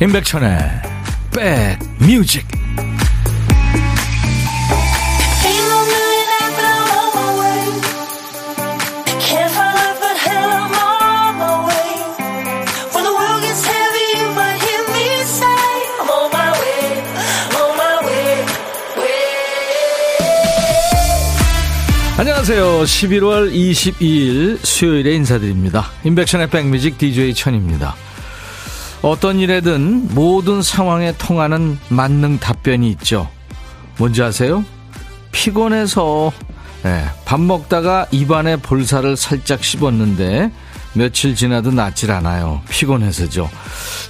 임백천의 백뮤직 안녕하세요. 11월 22일 수요일에 인사드립니다. 임백천의 백뮤직 DJ 천입니다. 어떤 일에든 모든 상황에 통하는 만능 답변이 있죠. 뭔지 아세요? 피곤해서 네, 밥 먹다가 입안에 볼살을 살짝 씹었는데 며칠 지나도 낫질 않아요. 피곤해서죠.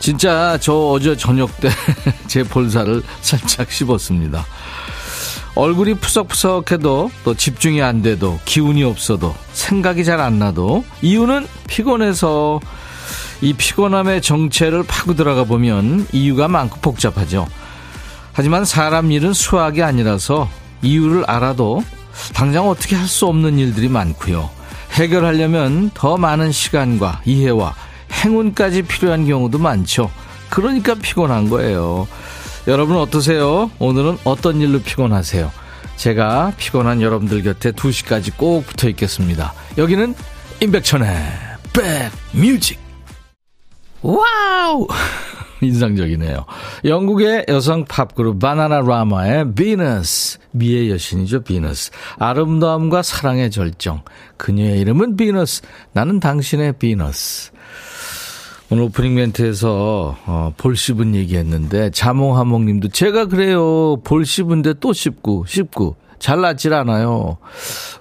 진짜 저 어제 저녁 때 제 볼살을 살짝 씹었습니다. 얼굴이 푸석푸석해도 또 집중이 안 돼도 기운이 없어도 생각이 잘 안 나도 이유는 피곤해서 이 피곤함의 정체를 파고 들어가 보면 이유가 많고 복잡하죠. 하지만 사람 일은 수학이 아니라서 이유를 알아도 당장 어떻게 할 수 없는 일들이 많고요. 해결하려면 더 많은 시간과 이해와 행운까지 필요한 경우도 많죠. 그러니까 피곤한 거예요. 여러분 어떠세요? 오늘은 어떤 일로 피곤하세요? 제가 피곤한 여러분들 곁에 2시까지 꼭 붙어 있겠습니다. 여기는 임백천의 백뮤직. 와우! 인상적이네요. 영국의 여성 팝그룹 바나나라마의 비너스. 미의 여신이죠, 비너스. 아름다움과 사랑의 절정. 그녀의 이름은 비너스. 나는 당신의 비너스. 오늘 오프닝 멘트에서 어, 볼 씹은 얘기했는데 자몽하몽 님도 제가 그래요. 볼 씹은데 또 씹고 씹고 잘났질 않아요.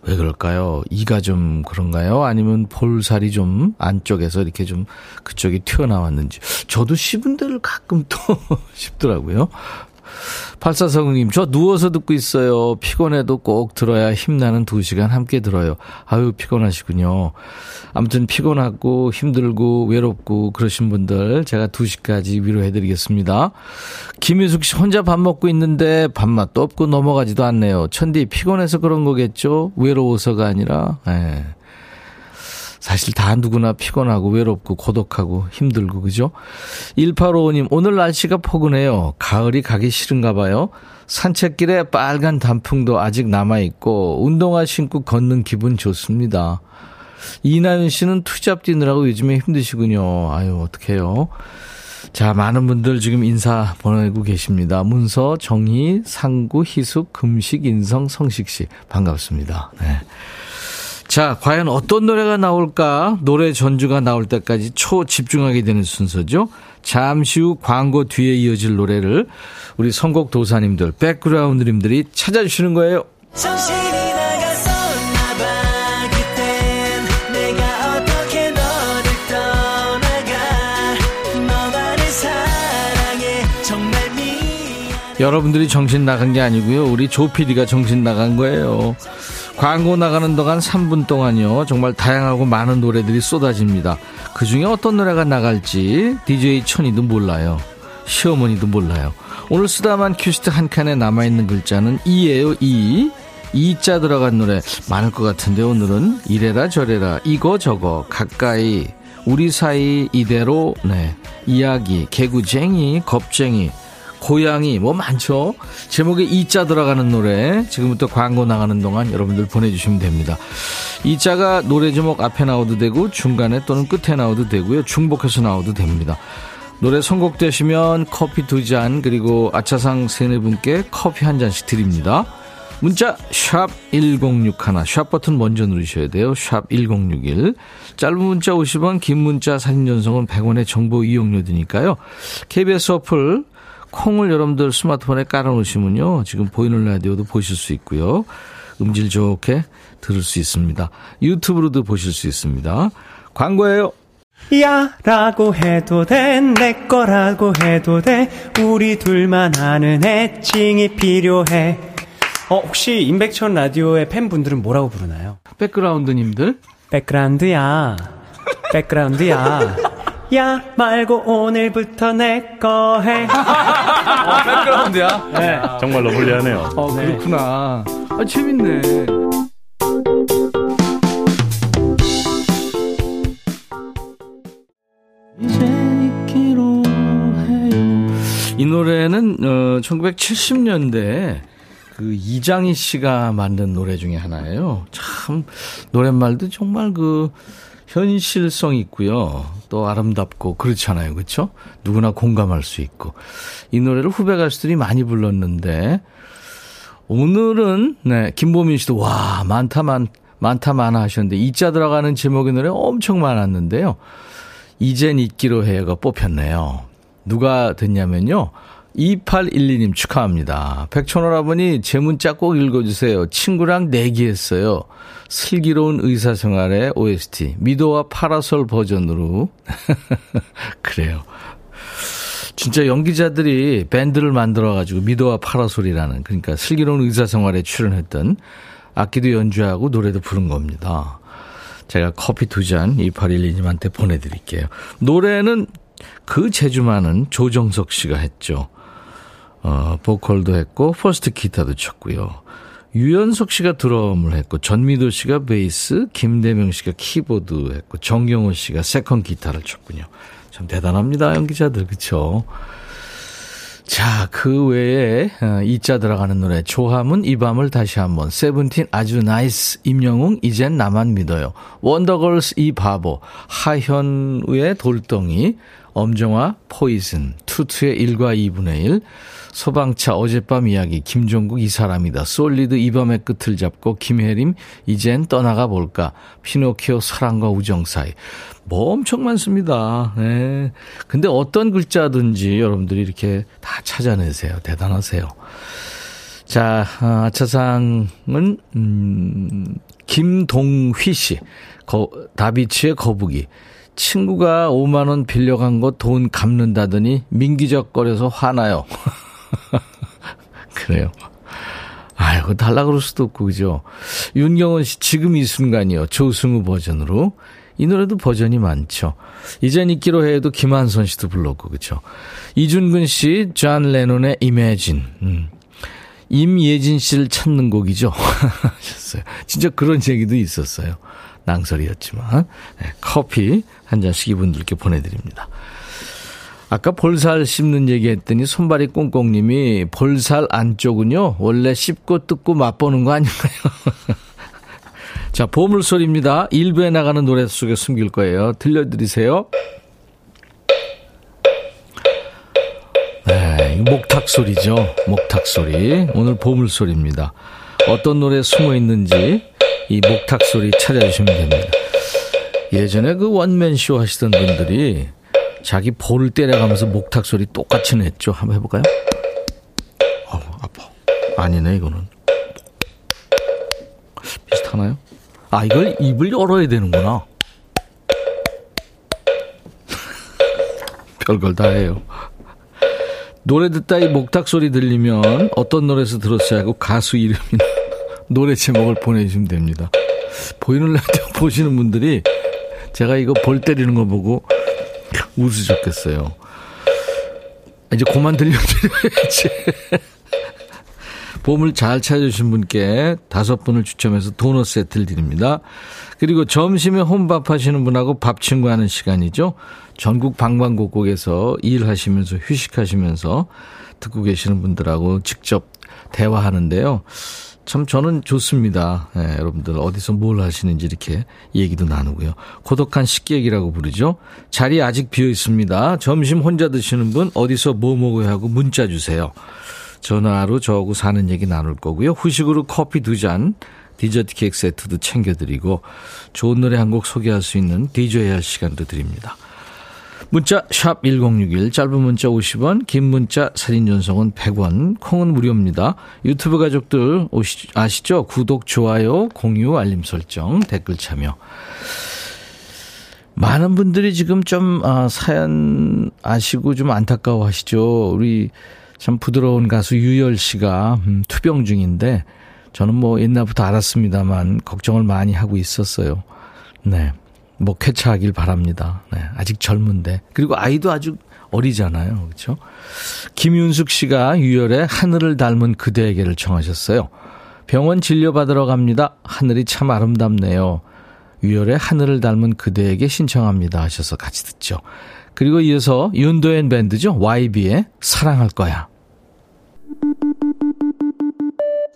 왜 그럴까요? 이가 좀 그런가요? 아니면 볼살이 좀 안쪽에서 이렇게 좀 그쪽이 튀어나왔는지. 저도 씹은 데를 가끔 또 씹더라고요. 8440님, 저 누워서 듣고 있어요. 피곤해도 꼭 들어야 힘나는 2시간 함께 들어요. 아유, 피곤하시군요. 아무튼 피곤하고 힘들고 외롭고 그러신 분들 제가 2시까지 위로해드리겠습니다. 김유숙 씨 혼자 밥 먹고 있는데 밥맛도 없고 넘어가지도 않네요. 천디 피곤해서 그런 거겠죠? 외로워서가 아니라. 예. 사실 다 누구나 피곤하고 외롭고 고독하고 힘들고 그죠? 1855님 오늘 날씨가 포근해요. 가을이 가기 싫은가 봐요. 산책길에 빨간 단풍도 아직 남아 있고 운동화 신고 걷는 기분 좋습니다. 이나윤 씨는 투잡 뛰느라고 요즘에 힘드시군요. 아유 어떡해요. 자, 많은 분들 지금 인사 보내고 계십니다. 문서, 정희, 상구, 희숙, 금식, 인성, 성식 씨. 반갑습니다. 네. 자, 과연 어떤 노래가 나올까? 노래 전주가 나올 때까지 초 집중하게 되는 순서죠. 잠시 후 광고 뒤에 이어질 노래를 우리 선곡 도사님들, 백그라운드님들이 찾아주시는 거예요. 여러분들이 정신 나간 게 아니고요. 우리 조피디가 정신 나간 거예요. 광고 나가는 동안 3분 동안요. 정말 다양하고 많은 노래들이 쏟아집니다. 그 중에 어떤 노래가 나갈지 DJ 천이도 몰라요. 시어머니도 몰라요. 오늘 쓰다만 큐시트 한 칸에 남아있는 글자는 이예요, 이. 이자 들어간 노래 많을 것 같은데 오늘은 이래라 저래라 이거 저거 가까이 우리 사이 이대로 네 이야기 개구쟁이 겁쟁이 고양이 뭐 많죠. 제목에 이자 들어가는 노래 지금부터 광고 나가는 동안 여러분들 보내주시면 됩니다. 이자가 노래 제목 앞에 나오도 되고 중간에 또는 끝에 나오도 되고요. 중복해서 나오도 됩니다. 노래 선곡되시면 커피 두 잔 그리고 아차상 세네 분께 커피 한 잔씩 드립니다. 문자 샵 1061, 샵 버튼 먼저 누르셔야 돼요. 샵 1061. 짧은 문자 50원, 긴 문자 사진 전송은 100원의 정보 이용료 드니까요. KBS 어플 콩을 여러분들 스마트폰에 깔아놓으시면요. 지금 보이는 라디오도 보실 수 있고요. 음질 좋게 들을 수 있습니다. 유튜브로도 보실 수 있습니다. 광고예요. 야 라고 해도 돼 내 거라고 해도 돼 우리 둘만 아는 애칭이 필요해 어 혹시 임백천 라디오의 팬분들은 뭐라고 부르나요? 백그라운드님들 백그라운드야 백그라운드야 야 말고 오늘부터 내 거 해. 어, 백그라운드야? 네. 정말로 불리하네요. 어, 그렇구나. 아, 재밌네. 이제 있기로 해요. 이 노래는 어 1970년대 그 이장희 씨가 만든 노래 중에 하나예요. 참 노랫말도 정말 그 현실성 있고요. 또 아름답고 그렇잖아요. 그렇죠? 누구나 공감할 수 있고. 이 노래를 후배 가수들이 많이 불렀는데 오늘은 네, 김보민 씨도 와, 많다 많 많다 많아 하셨는데 이자 들어가는 제목의 노래 엄청 많았는데요. 이젠 잊기로 해가 뽑혔네요. 누가 됐냐면요. 2812님 축하합니다. 백촌오라버니 제 문자 꼭 읽어주세요. 친구랑 내기했어요. 슬기로운 의사생활의 OST 미도와 파라솔 버전으로 그래요. 진짜 연기자들이 밴드를 만들어가지고 미도와 파라솔이라는 그러니까 슬기로운 의사생활에 출연했던 악기도 연주하고 노래도 부른 겁니다. 제가 커피 두 잔 2812님한테 보내드릴게요. 노래는 그 재주 많은 조정석 씨가 했죠. 어, 보컬도 했고, first 기타도 쳤고요. 유연석 씨가 드럼을 했고, 전미도 씨가 베이스, 김대명 씨가 키보드 했고, 정경호 씨가 second 기타를 쳤군요. 참 대단합니다, 연기자들, 그쵸? 자, 그 외에 어, 이 자 들어가는 노래 조하문 이 밤을 다시 한번. 세븐틴 아주 NICE. 임영웅 이젠 나만 믿어요. 원더걸스 이 바보. 하현우의 돌덩이 엄정화 Poison 투투의 1과 2분의 1 소방차 어젯밤 이야기 김종국 이 사람이다 솔리드 이 밤의 끝을 잡고 김혜림 이젠 떠나가 볼까 피노키오 사랑과 우정 사이 뭐 엄청 많습니다. 네. 근데 어떤 글자든지 여러분들이 이렇게 다 찾아내세요. 대단하세요. 자, 아, 아차상은, 음, 김동휘 씨. 거, 다비치의 거북이. 친구가 5만 원 빌려간 거 돈 갚는다더니 민기적거려서 화나요. 그래요. 아이고, 달라 그럴 수도 없고, 그죠? 윤경원 씨, 지금 이 순간이요. 조승우 버전으로. 이 노래도 버전이 많죠. 이젠 잊기로 해요 김완선 씨도 불렀고, 그죠? 이준근 씨, 존 레논의 Imagine. 음. 임예진 씨를 찾는 곡이죠. 하셨어요. 진짜 그런 얘기도 있었어요. 낭설이었지만. 네, 커피 한 잔씩 이분들께 보내드립니다. 아까 볼살 씹는 얘기 했더니 손발이 꽁꽁님이 볼살 안쪽은요, 원래 씹고 뜯고 맛보는 거 아닌가요? 자, 보물소리입니다. 일부에 나가는 노래 속에 숨길 거예요. 들려드리세요. 네, 목탁 소리죠. 목탁 소리. 오늘 보물 소리입니다. 어떤 노래 숨어 있는지 이 목탁 소리 찾아주시면 됩니다. 예전에 그 원맨쇼 하시던 분들이 자기 볼을 때려가면서 목탁 소리 똑같이 냈죠. 한번 해볼까요? 어우, 아파. 아니네, 이거는. 비슷하나요? 아, 이걸 입을 열어야 되는구나. 별걸 다 해요. 노래 듣다 이 목탁 소리 들리면 어떤 노래에서 들었어야 하고 가수 이름이나 노래 제목을 보내주시면 됩니다. 보이는 라디오 보시는 분들이 제가 이거 볼 때리는 거 보고 웃으셨겠어요. 이제 그만 들려드려야지. 보물 잘 찾으신 분께 다섯 분을 추첨해서 도넛 세트를 드립니다. 그리고 점심에 혼밥 하시는 분하고 밥 친구 하는 시간이죠. 전국 방방곡곡에서 일하시면서 휴식하시면서 듣고 계시는 분들하고 직접 대화하는데요. 참 저는 좋습니다. 네, 여러분들 어디서 뭘 하시는지 이렇게 얘기도 나누고요. 고독한 식객이라고 부르죠. 자리 아직 비어 있습니다. 점심 혼자 드시는 분 어디서 뭐 먹어야 하고 문자 주세요. 전화로 저하고 사는 얘기 나눌 거고요. 후식으로 커피 두 잔, 디저트 케이크 세트도 챙겨드리고 좋은 노래 한 곡 소개할 수 있는 디저이 할 시간도 드립니다. 문자 샵 1061, 짧은 문자 50원, 긴 문자 사진 전송은 100원, 콩은 무료입니다. 유튜브 가족들 오시, 아시죠? 구독, 좋아요, 공유, 알림 설정, 댓글 참여. 많은 분들이 지금 좀 아, 사연 아시고 좀 안타까워 하시죠. 우리 참 부드러운 가수 유열 씨가 음, 투병 중인데 저는 뭐 옛날부터 알았습니다만 걱정을 많이 하고 있었어요. 네. 뭐 쾌차하길 바랍니다. 네. 아직 젊은데. 그리고 아이도 아주 어리잖아요. 그렇죠? 김윤숙 씨가 유열의 하늘을 닮은 그대에게를 청하셨어요. 병원 진료받으러 갑니다. 하늘이 참 아름답네요. 유열의 하늘을 닮은 그대에게 신청합니다 하셔서 같이 듣죠. 그리고 이어서 윤도현 밴드죠. YB의 사랑할 거야.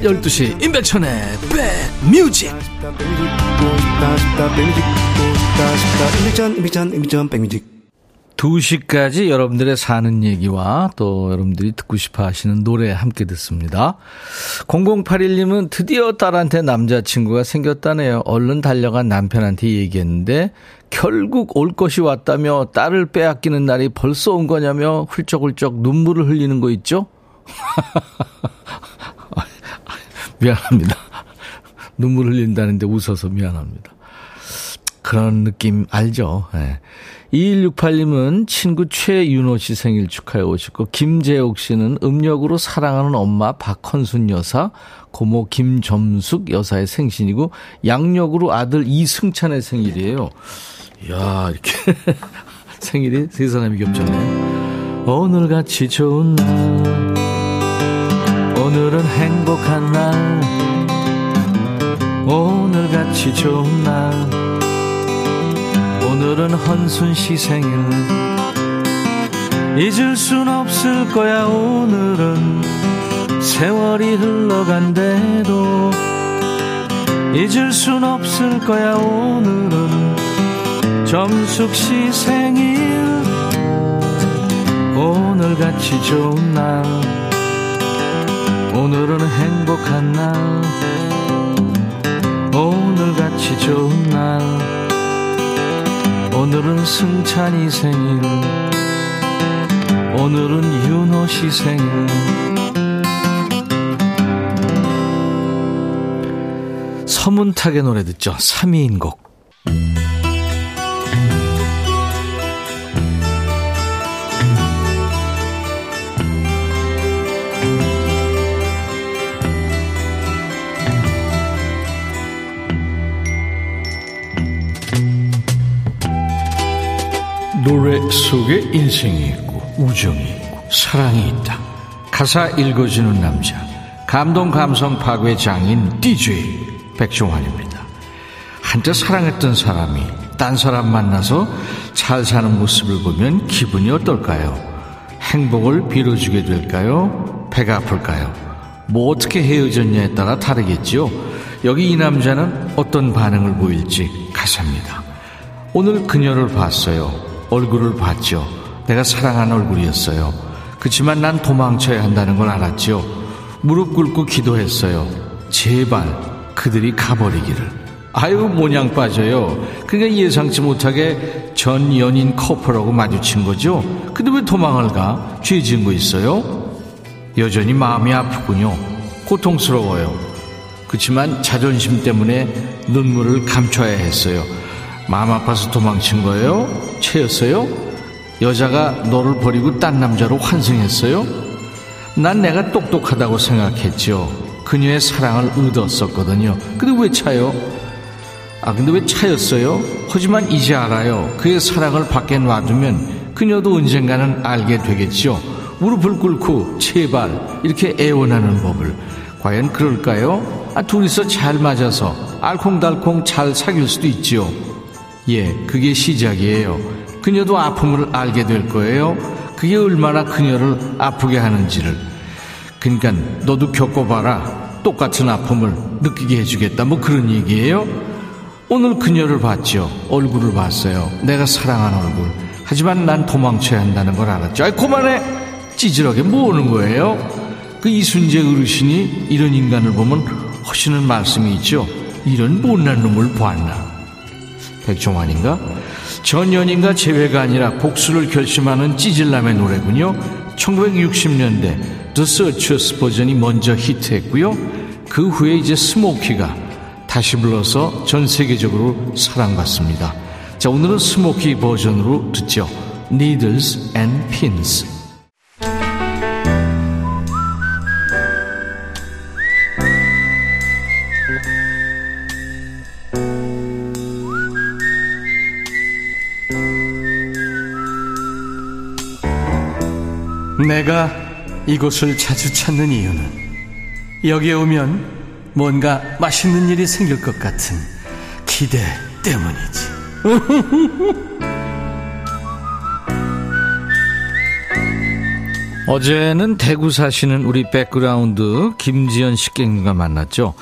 12시 임백천의 백뮤직 임백천 임백천 임백천 백뮤직 2시까지 여러분들의 사는 얘기와 또 여러분들이 듣고 싶어 하시는 노래 함께 듣습니다. 0081님은 드디어 딸한테 남자친구가 생겼다네요. 얼른 달려간 남편한테 얘기했는데 결국 올 것이 왔다며 딸을 빼앗기는 날이 벌써 온 거냐며 훌쩍훌쩍 눈물을 흘리는 거 있죠? 미안합니다. 눈물 흘린다는데 웃어서 미안합니다. 그런 느낌 알죠? 네. 2168님은 친구 최윤호 씨 생일 축하해 오셨고, 김재옥 씨는 음력으로 사랑하는 엄마 박헌순 여사, 고모 김점숙 여사의 생신이고, 양력으로 아들 이승찬의 생일이에요. 이야, 이렇게 생일이 세 사람이 겹쳤네. 오늘같이 좋은 날, 오늘은 행복한 날, 오늘같이 좋은 날, 오늘은 헌순 씨 생일. 잊을 순 없을 거야 오늘은. 세월이 흘러간대도. 잊을 순 없을 거야 오늘은. 점숙 씨 생일. 오늘같이 좋은 날 오늘은 행복한 날. 오늘같이 좋은 날. 오늘은 승찬이 생일. 오늘은 윤호 씨 생일. 서문탁의 노래 듣죠. 3위인 곡 속에 인생이 있고 우정이 있고 사랑이 있다. 가사 읽어주는 남자 감동 감성 파괴 장인 DJ 백종환입니다. 한때 사랑했던 사람이 딴 사람 만나서 잘 사는 모습을 보면 기분이 어떨까요? 행복을 빌어주게 될까요? 배가 아플까요? 뭐 어떻게 헤어졌냐에 따라 다르겠죠. 여기 이 남자는 어떤 반응을 보일지 가사입니다. 오늘 그녀를 봤어요. 얼굴을 봤죠. 내가 사랑하는 얼굴이었어요. 그렇지만 난 도망쳐야 한다는 걸 알았죠. 무릎 꿇고 기도했어요. 제발 그들이 가버리기를. 아유 모냥 빠져요. 그러니까 예상치 못하게 전 연인 커플하고 마주친 거죠. 근데 왜 도망을 가? 죄 지은 거 있어요? 여전히 마음이 아프군요. 고통스러워요. 그렇지만 자존심 때문에 눈물을 감춰야 했어요. 마음 아파서 도망친 거예요? 채였어요? 여자가 너를 버리고 딴 남자로 환승했어요? 난 내가 똑똑하다고 생각했죠. 그녀의 사랑을 얻었었거든요. 근데 왜 차요? 아, 근데 왜 차였어요? 하지만 이제 알아요. 그의 사랑을 밖에 놔두면 그녀도 언젠가는 알게 되겠죠. 무릎을 꿇고 제발 이렇게 애원하는 법을. 과연 그럴까요? 아, 둘이서 잘 맞아서 알콩달콩 잘 사귈 수도 있지요. 예, 그게 시작이에요. 그녀도 아픔을 알게 될 거예요. 그게 얼마나 그녀를 아프게 하는지를. 그러니까 너도 겪어봐라. 똑같은 아픔을 느끼게 해주겠다. 뭐 그런 얘기예요. 오늘 그녀를 봤죠. 얼굴을 봤어요. 내가 사랑하는 얼굴. 하지만 난 도망쳐야 한다는 걸 알았죠. 아이, 그만해! 찌질하게 뭐하는 거예요? 그 이순재 어르신이 이런 인간을 보면 하시는 말씀이 있죠. 이런 못난 놈을 보았나. 백종환인가? 전 연인과 재회가 아니라 복수를 결심하는 찌질남의 노래군요. 1960년대 The Searchers 버전이 먼저 히트했고요. 그 후에 이제 스모키가 다시 불러서 전 세계적으로 사랑받습니다. 자, 오늘은 스모키 버전으로 듣죠. Needles and Pins. 내가 이곳을 자주 찾는 이유는 여기에 오면 뭔가 맛있는 일이 생길 것 같은 기대 때문이지. 어제는 대구 사시는 우리 백그라운드 김지연 식객님과 만났죠.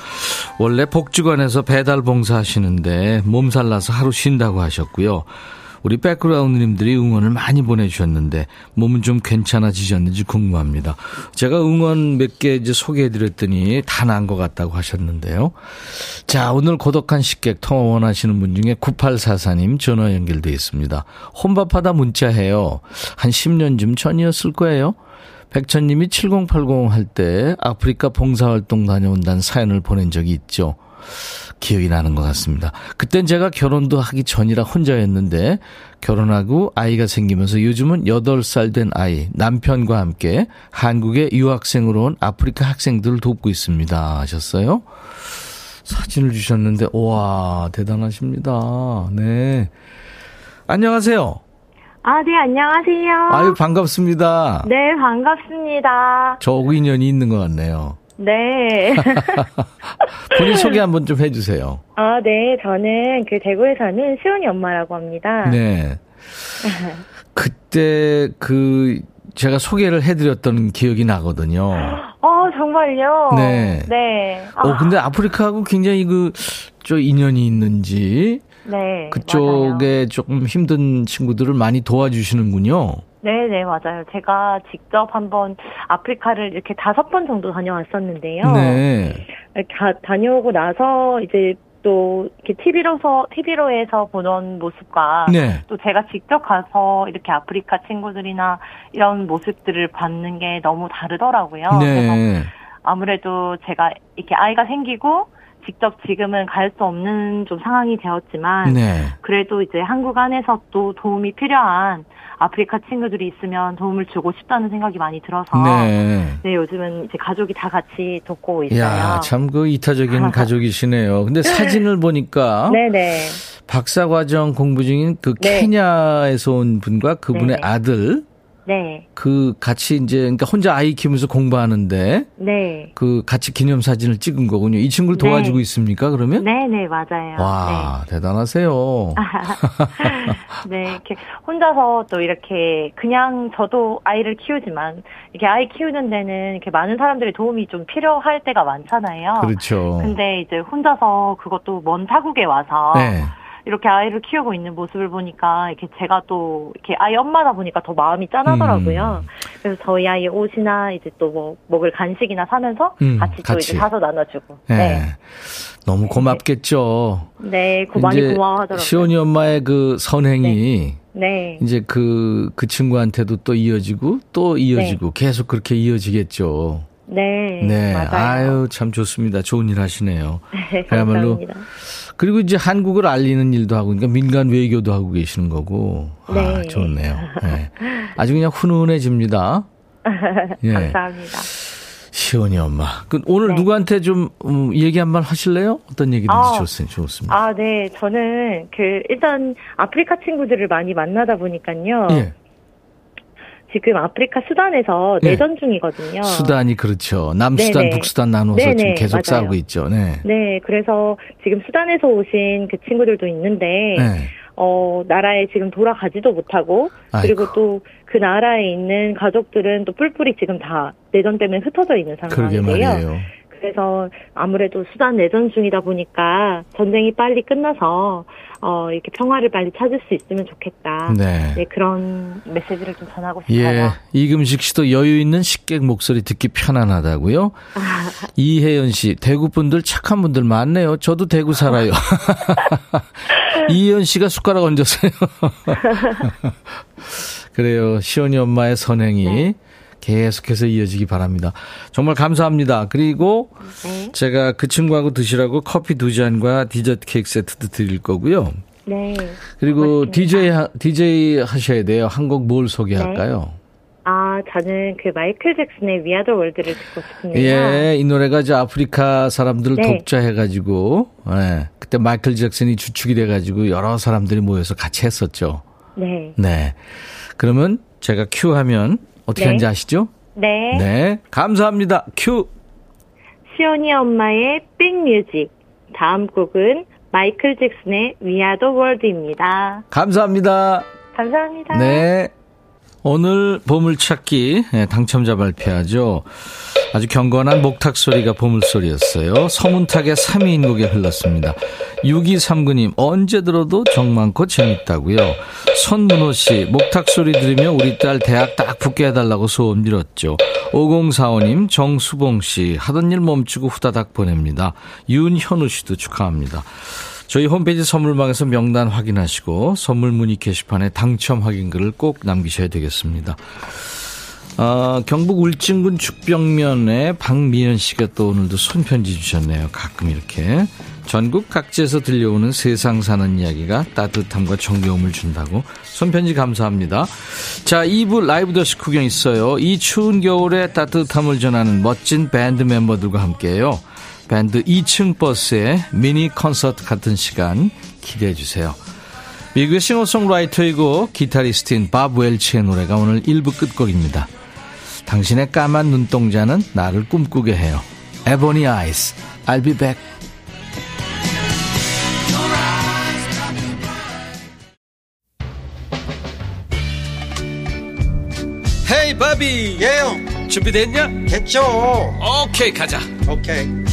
원래 복지관에서 배달 봉사 하시는데 몸살 나서 하루 쉰다고 하셨고요. 우리 백그라운드님들이 응원을 많이 보내주셨는데 몸은 좀 괜찮아지셨는지 궁금합니다. 제가 응원 몇 개 이제 소개해드렸더니 다 난 것 같다고 하셨는데요. 자, 오늘 고독한 식객 통화 원하시는 분 중에 9844님 전화 연결돼 있습니다. 혼밥하다 문자해요. 한 10년쯤 전이었을 거예요. 백천님이 7080 할 때 아프리카 봉사활동 다녀온다는 사연을 보낸 적이 있죠. 기억이 나는 것 같습니다. 그땐 제가 결혼도 하기 전이라 혼자였는데 결혼하고 아이가 생기면서 요즘은 8살 된 아이 남편과 함께 한국에 유학생으로 온 아프리카 학생들을 돕고 있습니다 하셨어요. 사진을 주셨는데 와 대단하십니다. 네. 안녕하세요. 아, 네, 안녕하세요. 아유 반갑습니다. 네, 반갑습니다. 저하고 인연이 있는 것 같네요. 네. 본인 소개 한번 좀 해주세요. 아, 네, 저는 그 대구에 사는 시온이 엄마라고 합니다. 네. 그때 그 제가 소개를 해드렸던 기억이 나거든요. 어, 정말요? 네. 네. 어, 근데 아프리카하고 굉장히 그, 저 인연이 있는지. 네. 그쪽에 맞아요. 조금 힘든 친구들을 많이 도와주시는군요. 네, 네, 맞아요. 제가 직접 한번 아프리카를 이렇게 다섯 번 정도 다녀왔었는데요. 네. 가- 다녀오고 나서 이제 또 이렇게 TV로서, TV로에서 보던 모습과 네. 또 제가 직접 가서 이렇게 아프리카 친구들이나 이런 모습들을 받는 게 너무 다르더라고요. 그래서 네. 아무래도 제가 이렇게 아이가 생기고 직접 지금은 갈 수 없는 좀 상황이 되었지만 네. 그래도 이제 한국 안에서 또 도움이 필요한 아프리카 친구들이 있으면 도움을 주고 싶다는 생각이 많이 들어서 네. 네, 요즘은 이제 가족이 다 같이 돕고 있어요. 야, 참 그 이타적인 가족이시네요. 근데 사진을 보니까 네네. 박사 과정 공부 중인 그 네. 케냐에서 온 분과 그분의 네네. 아들 네. 그 같이 이제 그러니까 혼자 아이 키우면서 공부하는데 네. 그 같이 기념 사진을 찍은 거군요. 이 친구를 네. 도와주고 있습니까? 그러면? 네 네, 맞아요. 와, 대단하세요. 네, 이렇게 혼자서 또 이렇게 그냥 저도 아이를 키우지만 이렇게 아이 키우는 데는 이렇게 많은 사람들의 도움이 좀 필요할 때가 많잖아요. 그렇죠. 근데 이제 혼자서 그것도 먼 타국에 와서 네. 이렇게 아이를 키우고 있는 모습을 보니까 이렇게 제가 또 이렇게 아이 엄마다 보니까 더 마음이 짠하더라고요. 음. 그래서 저희 아이 옷이나 이제 또 뭐 먹을 간식이나 사면서 음, 같이 또 같이. 이제 사서 나눠주고. 네. 네. 너무 고맙겠죠. 네, 고 많이 고마워하더라고요. 시온이 엄마의 그 선행이 네. 이제 그, 그 친구한테도 또 이어지고 또 이어지고 계속 그렇게 이어지겠죠. 네. 네. 맞아요. 아유, 참 좋습니다. 좋은 일 하시네요. 네, 그야말로 감사합니다. 그리고 이제 한국을 알리는 일도 하고, 그러니까 민간 외교도 하고 계시는 거고. 아, 네. 좋네요. 네. 아주 그냥 훈훈해집니다. 예. 감사합니다. 시온이 엄마. 그 오늘 네. 누구한테 좀 음, 얘기 한 번 하실래요? 어떤 얘기든지 아. 좋습, 좋습니다. 아, 네. 저는 그 일단 아프리카 친구들을 많이 만나다 보니까요. 예. 지금 아프리카 수단에서 예. 내전 중이거든요. 수단이 그렇죠. 남수단, 네네. 북수단 나눠서 네네, 지금 계속 맞아요. 싸우고 있죠. 네. 네, 그래서 지금 수단에서 오신 그 친구들도 있는데, 네. 어, 나라에 지금 돌아가지도 못하고, 그리고. 또 그 나라에 있는 가족들은 또 뿔뿔이 지금 다 내전 때문에 흩어져 있는. 말이에요. 그래서 아무래도 수단 내전 중이다 보니까 전쟁이 빨리 끝나서 어 이렇게 평화를 빨리 찾을 수 있으면 좋겠다. 네. 네, 그런 메시지를 좀 전하고 싶어요. 예. 이금식 씨도 여유 있는 식객 목소리 듣기 편안하다고요? 이혜연 씨, 대구 분들 착한 분들 많네요. 저도 대구 살아요. 이혜연 씨가 숟가락 얹었어요. 그래요. 시온이 엄마의 선행이 네. 계속해서 이어지기 바랍니다. 정말 감사합니다. 그리고 네. 제가 그 친구하고 드시라고 커피 두 잔과 디저트 케이크 세트도 드릴 거고요. 네. 그리고. DJ 하- DJ 하셔야 돼요. 한 곡 뭘 소개할까요? 아, 저는 그 마이클 잭슨의 위아더 월드를 듣고 싶습니다. 예, 이 노래가 이제 아프리카 사람들을 네. 독자해가지고, 예, 그때 마이클 잭슨이 주축이 돼가지고 여러 사람들이 모여서 같이 했었죠. 네. 네. 그러면 제가 큐 하면 어떻게 네. 하는지 아시죠? 네. 네. 감사합니다. 큐! 시온이 엄마의 백뮤직. 다음 곡은 마이클 잭슨의 We Are the World입니다. 감사합니다. 감사합니다. 네. 오늘 보물찾기 예, 당첨자 발표하죠. 아주 경건한 목탁 소리가 보물소리였어요. 서문탁의 3위인 곡에 흘렀습니다. 6239님, 언제 들어도 정 많고 재밌다고요. 손문호 씨, 목탁 소리 들으며 우리 딸 대학 딱 붙게 해달라고 소원 빌었죠. 5045님, 정수봉 씨, 하던 일 멈추고 후다닥 보냅니다. 윤현우 씨도 축하합니다. 저희 홈페이지 선물방에서 명단 확인하시고 선물 문의 게시판에 당첨 확인글을 꼭 남기셔야 되겠습니다. 어, 경북 울진군 죽변면에 박미연 씨가 또 오늘도 손편지 주셨네요. 가끔 이렇게. 전국 각지에서 들려오는 세상 사는 이야기가 따뜻함과 정겨움을 준다고 손편지 감사합니다. 자, 2부 라이브도 식후경 있어요. 이 추운 겨울에 따뜻함을 전하는 멋진 밴드 멤버들과 함께해요. 밴드 2층 버스의 미니 콘서트 같은 시간 기대해 주세요. 미국의 싱어송라이터이고 기타리스트인 밥 웰치의 노래가 오늘 1부 끝곡입니다. 당신의 까만 눈동자는 나를 꿈꾸게 해요. 에보니 아이스, I'll be back. 헤이 바비 예영 준비됐냐? 됐죠 오케이 가자 오케이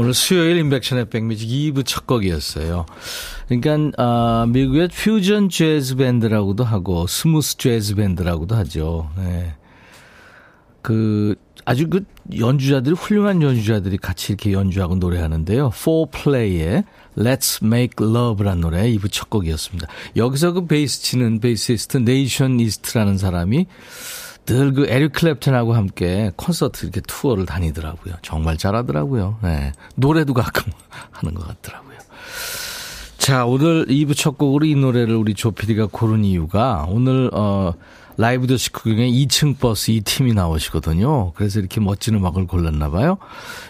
오늘 수요일 임백천의 백뮤직 2부 첫 곡이었어요. 그러니까 아, 미국의 퓨전 재즈 밴드라고도 하고 smooth 재즈 밴드라고도 하죠. 네. 그 아주 그 연주자들이 훌륭한 연주자들이 같이 이렇게 연주하고 노래하는데요. Fourplay의 Let's Make Love라는 노래 2부 첫 곡이었습니다. 여기서 그 베이스 치는 베이시스트 네이선 이스트라는 사람이 늘 그 에릭 클랩튼하고 함께 콘서트 이렇게 투어를 다니더라고요. 정말 잘하더라고요. 네. 노래도 가끔 하는 것 같더라고요. 자, 오늘 2부 첫 곡으로 이 노래를 우리 조피디가 고른 이유가 오늘, 어, 라이브도 식후경에 2층 버스 이 팀이 나오시거든요. 그래서 이렇게 멋진 음악을 골랐나 봐요.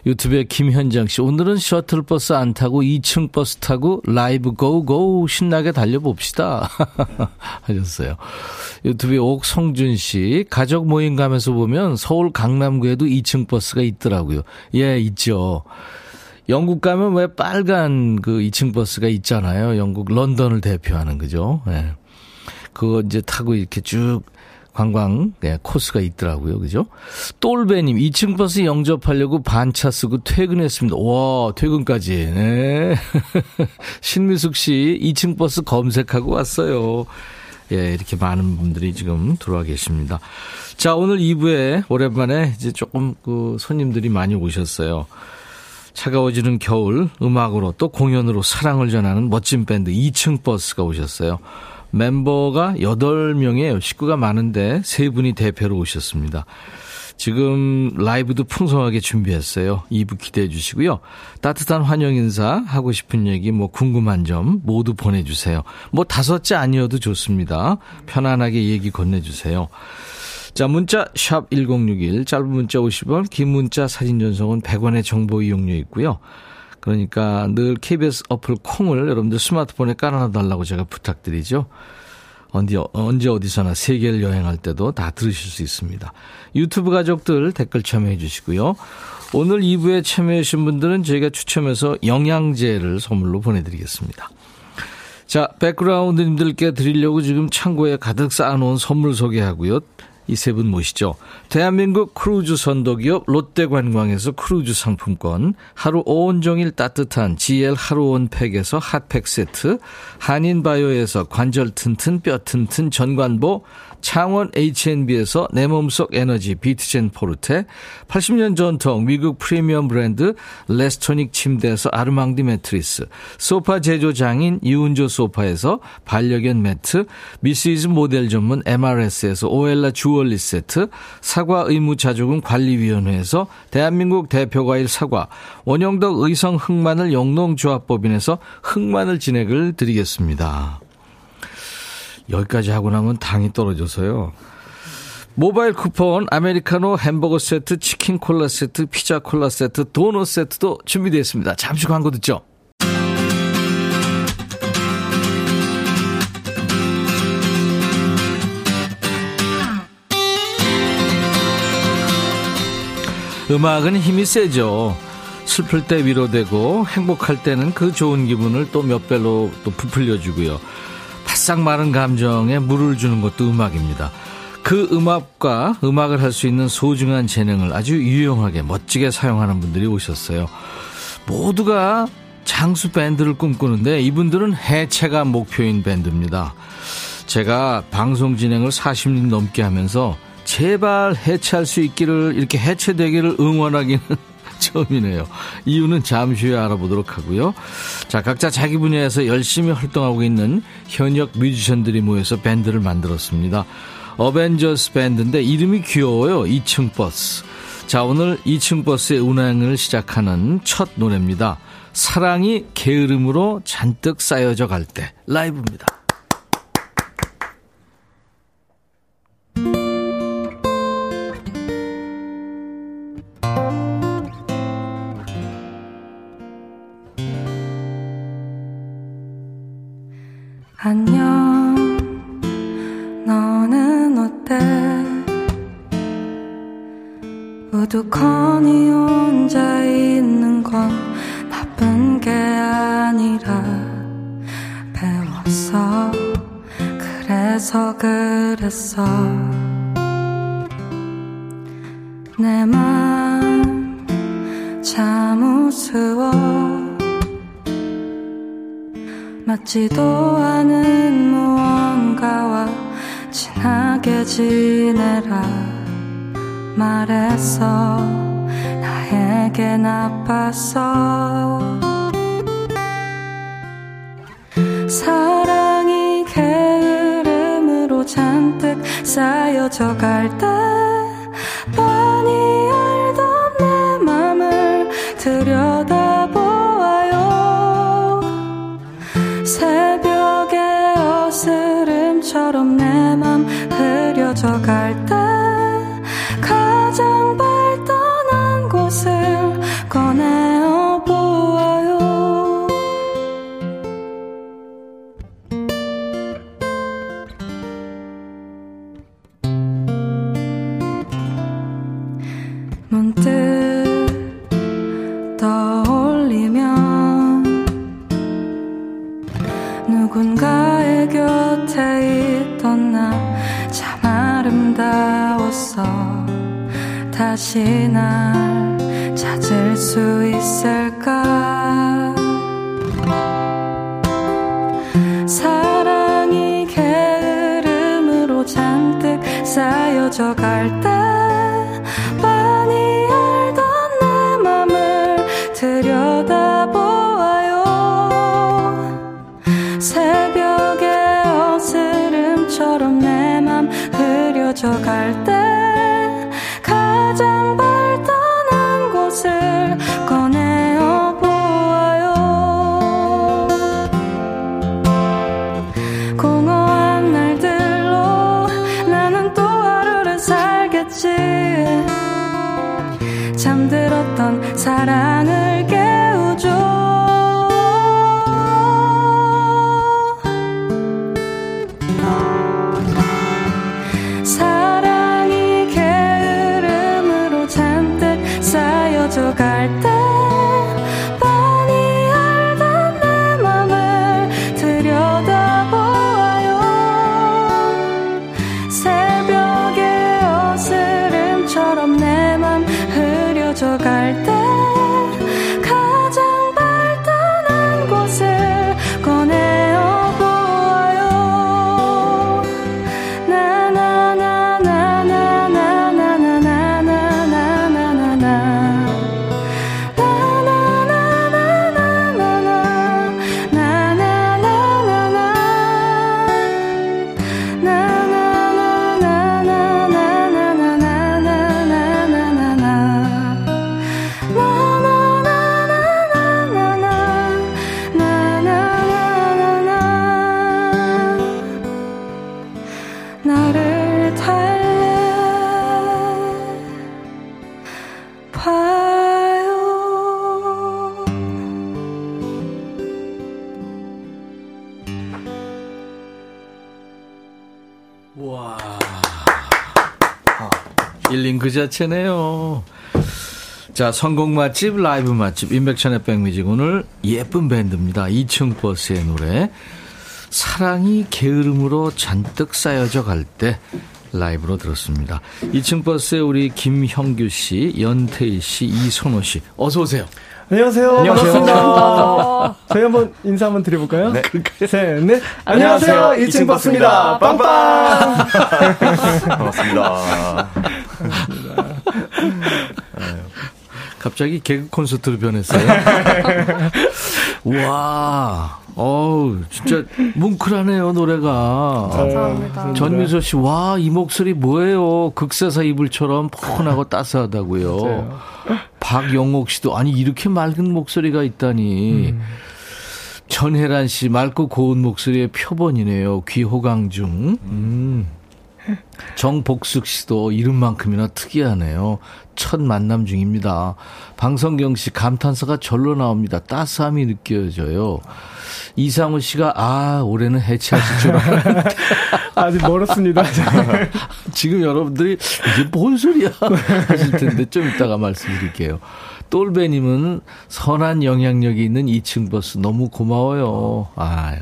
유튜브에 김현정 씨, 오늘은 셔틀버스 안 타고 2층 버스 타고 라이브 go go 신나게 달려봅시다. 하셨어요. 유튜브에 옥성준 씨, 가족 모임 가면서 보면 서울 강남구에도 2층 버스가 있더라고요. 예, 있죠. 영국 가면 왜 빨간 그 2층 버스가 있잖아요. 영국 런던을 대표하는 그죠. 예. 그거 이제 타고 이렇게 쭉 관광 예, 코스가 있더라고요. 그죠? 똘배님 2층 버스 영접하려고 반차 쓰고 퇴근했습니다. 와 퇴근까지. 네. 신미숙 씨 2층 버스 검색하고 왔어요. 예, 이렇게 많은 분들이 지금 들어와 계십니다. 자, 오늘 2부에 오랜만에 이제 조금 그 손님들이 많이 오셨어요. 차가워지는 겨울 음악으로 또 공연으로 사랑을 전하는 멋진 밴드 2층 버스가 오셨어요. 멤버가 8명이에요. 식구가 많은데 세 분이 대표로 오셨습니다. 지금 라이브도 풍성하게 준비했어요. 2부 기대해 주시고요. 따뜻한 환영 인사, 하고 싶은 얘기, 뭐 궁금한 점 모두 보내주세요. 뭐 다섯째 아니어도 좋습니다. 편안하게 얘기 건네주세요. 자, 문자 샵 1061, 짧은 문자 50원, 긴 문자 사진 전송은 100원의 정보 이용료 있고요. 그러니까 늘 KBS 어플 콩을 여러분들 스마트폰에 깔아놔달라고 제가 부탁드리죠. 언제, 언제 어디서나 세계를 여행할 때도 다 들으실 수 있습니다. 유튜브 가족들 댓글 참여해 주시고요. 오늘 2부에 참여해 주신 분들은 저희가 추첨해서 영양제를 선물로 보내드리겠습니다. 자, 백그라운드님들께 드리려고 지금 창고에 가득 쌓아놓은 선물 소개하고요. 이 세 분 모시죠. 대한민국 크루즈 선도기업 롯데관광에서 크루즈 상품권, 하루 온종일 따뜻한 GL 하루온팩에서 핫팩 세트, 한인바이오에서 관절 튼튼 뼈 튼튼 전관보, 창원 H&B에서 내 몸속 에너지 비트젠 포르테, 80년 전통 미국 프리미엄 브랜드 레스토닉 침대에서 아르망디 매트리스, 소파 제조 장인 이운조 소파에서 반려견 매트, 미시즈 모델 전문 MRS에서 오엘라 주얼리 세트, 사과 의무자조금 관리위원회에서 대한민국 대표과일 사과, 원영덕 의성 흑마늘 영농조합법인에서 흑마늘 진액을 드리겠습니다. 여기까지 하고 나면 당이 떨어져서요. 모바일 쿠폰, 아메리카노 햄버거 세트, 치킨 콜라 세트, 피자 콜라 세트, 도넛 세트도 준비되어 있습니다. 잠시 광고 듣죠. 음악은 힘이 세죠. 슬플 때 위로되고 행복할 때는 그 좋은 기분을 또 몇 배로 또 부풀려주고요. 바싹 마른 감정에 물을 주는 것도 음악입니다. 그 음악과 음악을 할 수 있는 소중한 재능을 아주 유용하게 멋지게 사용하는 분들이 오셨어요. 모두가 장수 밴드를 꿈꾸는데 이분들은 해체가 목표인 밴드입니다. 제가 방송 진행을 40년 넘게 하면서 제발 해체할 수 있기를 이렇게 해체되기를 응원하기는 처음이네요. 이유는 잠시 후에 알아보도록 하고요. 자, 각자 자기 분야에서 열심히 활동하고 있는 현역 뮤지션들이 모여서 밴드를 만들었습니다. 어벤져스 밴드인데 이름이 귀여워요. 2층 버스. 자, 오늘 2층 버스의 운행을 시작하는 첫 노래입니다. 사랑이 게으름으로 잔뜩 쌓여져 갈 때. 라이브입니다. 쌓여져 갈 때 자체네요. 자, 선곡 맛집, 라이브 맛집, 임백천의 백뮤직. 오늘 예쁜 밴드입니다. 2층 버스의 노래. 사랑이 게으름으로 잔뜩 쌓여져 갈 때 라이브로 들었습니다. 2층 버스에 우리 김형규 씨, 연태일 씨, 이선호 씨. 어서 오세요. 안녕하세요. 안녕하세요. 반갑습니다. 저희 한번 인사 한번 드려볼까요? 네. 셋, 넷. 안녕하세요. 2층 버스입니다. 빵빵! 반갑습니다. 갑자기 개그 콘서트로 변했어요. 와, 어우, 진짜 뭉클하네요, 노래가. 감사합니다. 전미소 씨, 와, 이 목소리 뭐예요? 극세사 이불처럼 포근하고 따스하다고요. 박영옥 씨도, 아니, 이렇게 맑은 목소리가 있다니. 전혜란 씨, 맑고 고운 목소리의 표본이네요. 귀호강 중. 음. 정복숙 씨도 이름만큼이나 특이하네요. 첫 만남 중입니다. 방성경 씨 감탄사가 절로 나옵니다. 따스함이 느껴져요. 이상우 씨가 아 올해는 해체하실 줄 알았는데 아직 멀었습니다. 지금 여러분들이 이게 뭔 소리야 하실 텐데 좀 이따가 말씀드릴게요. 똘베님은 선한 영향력이 있는 2층 버스 너무 고마워요. 아유.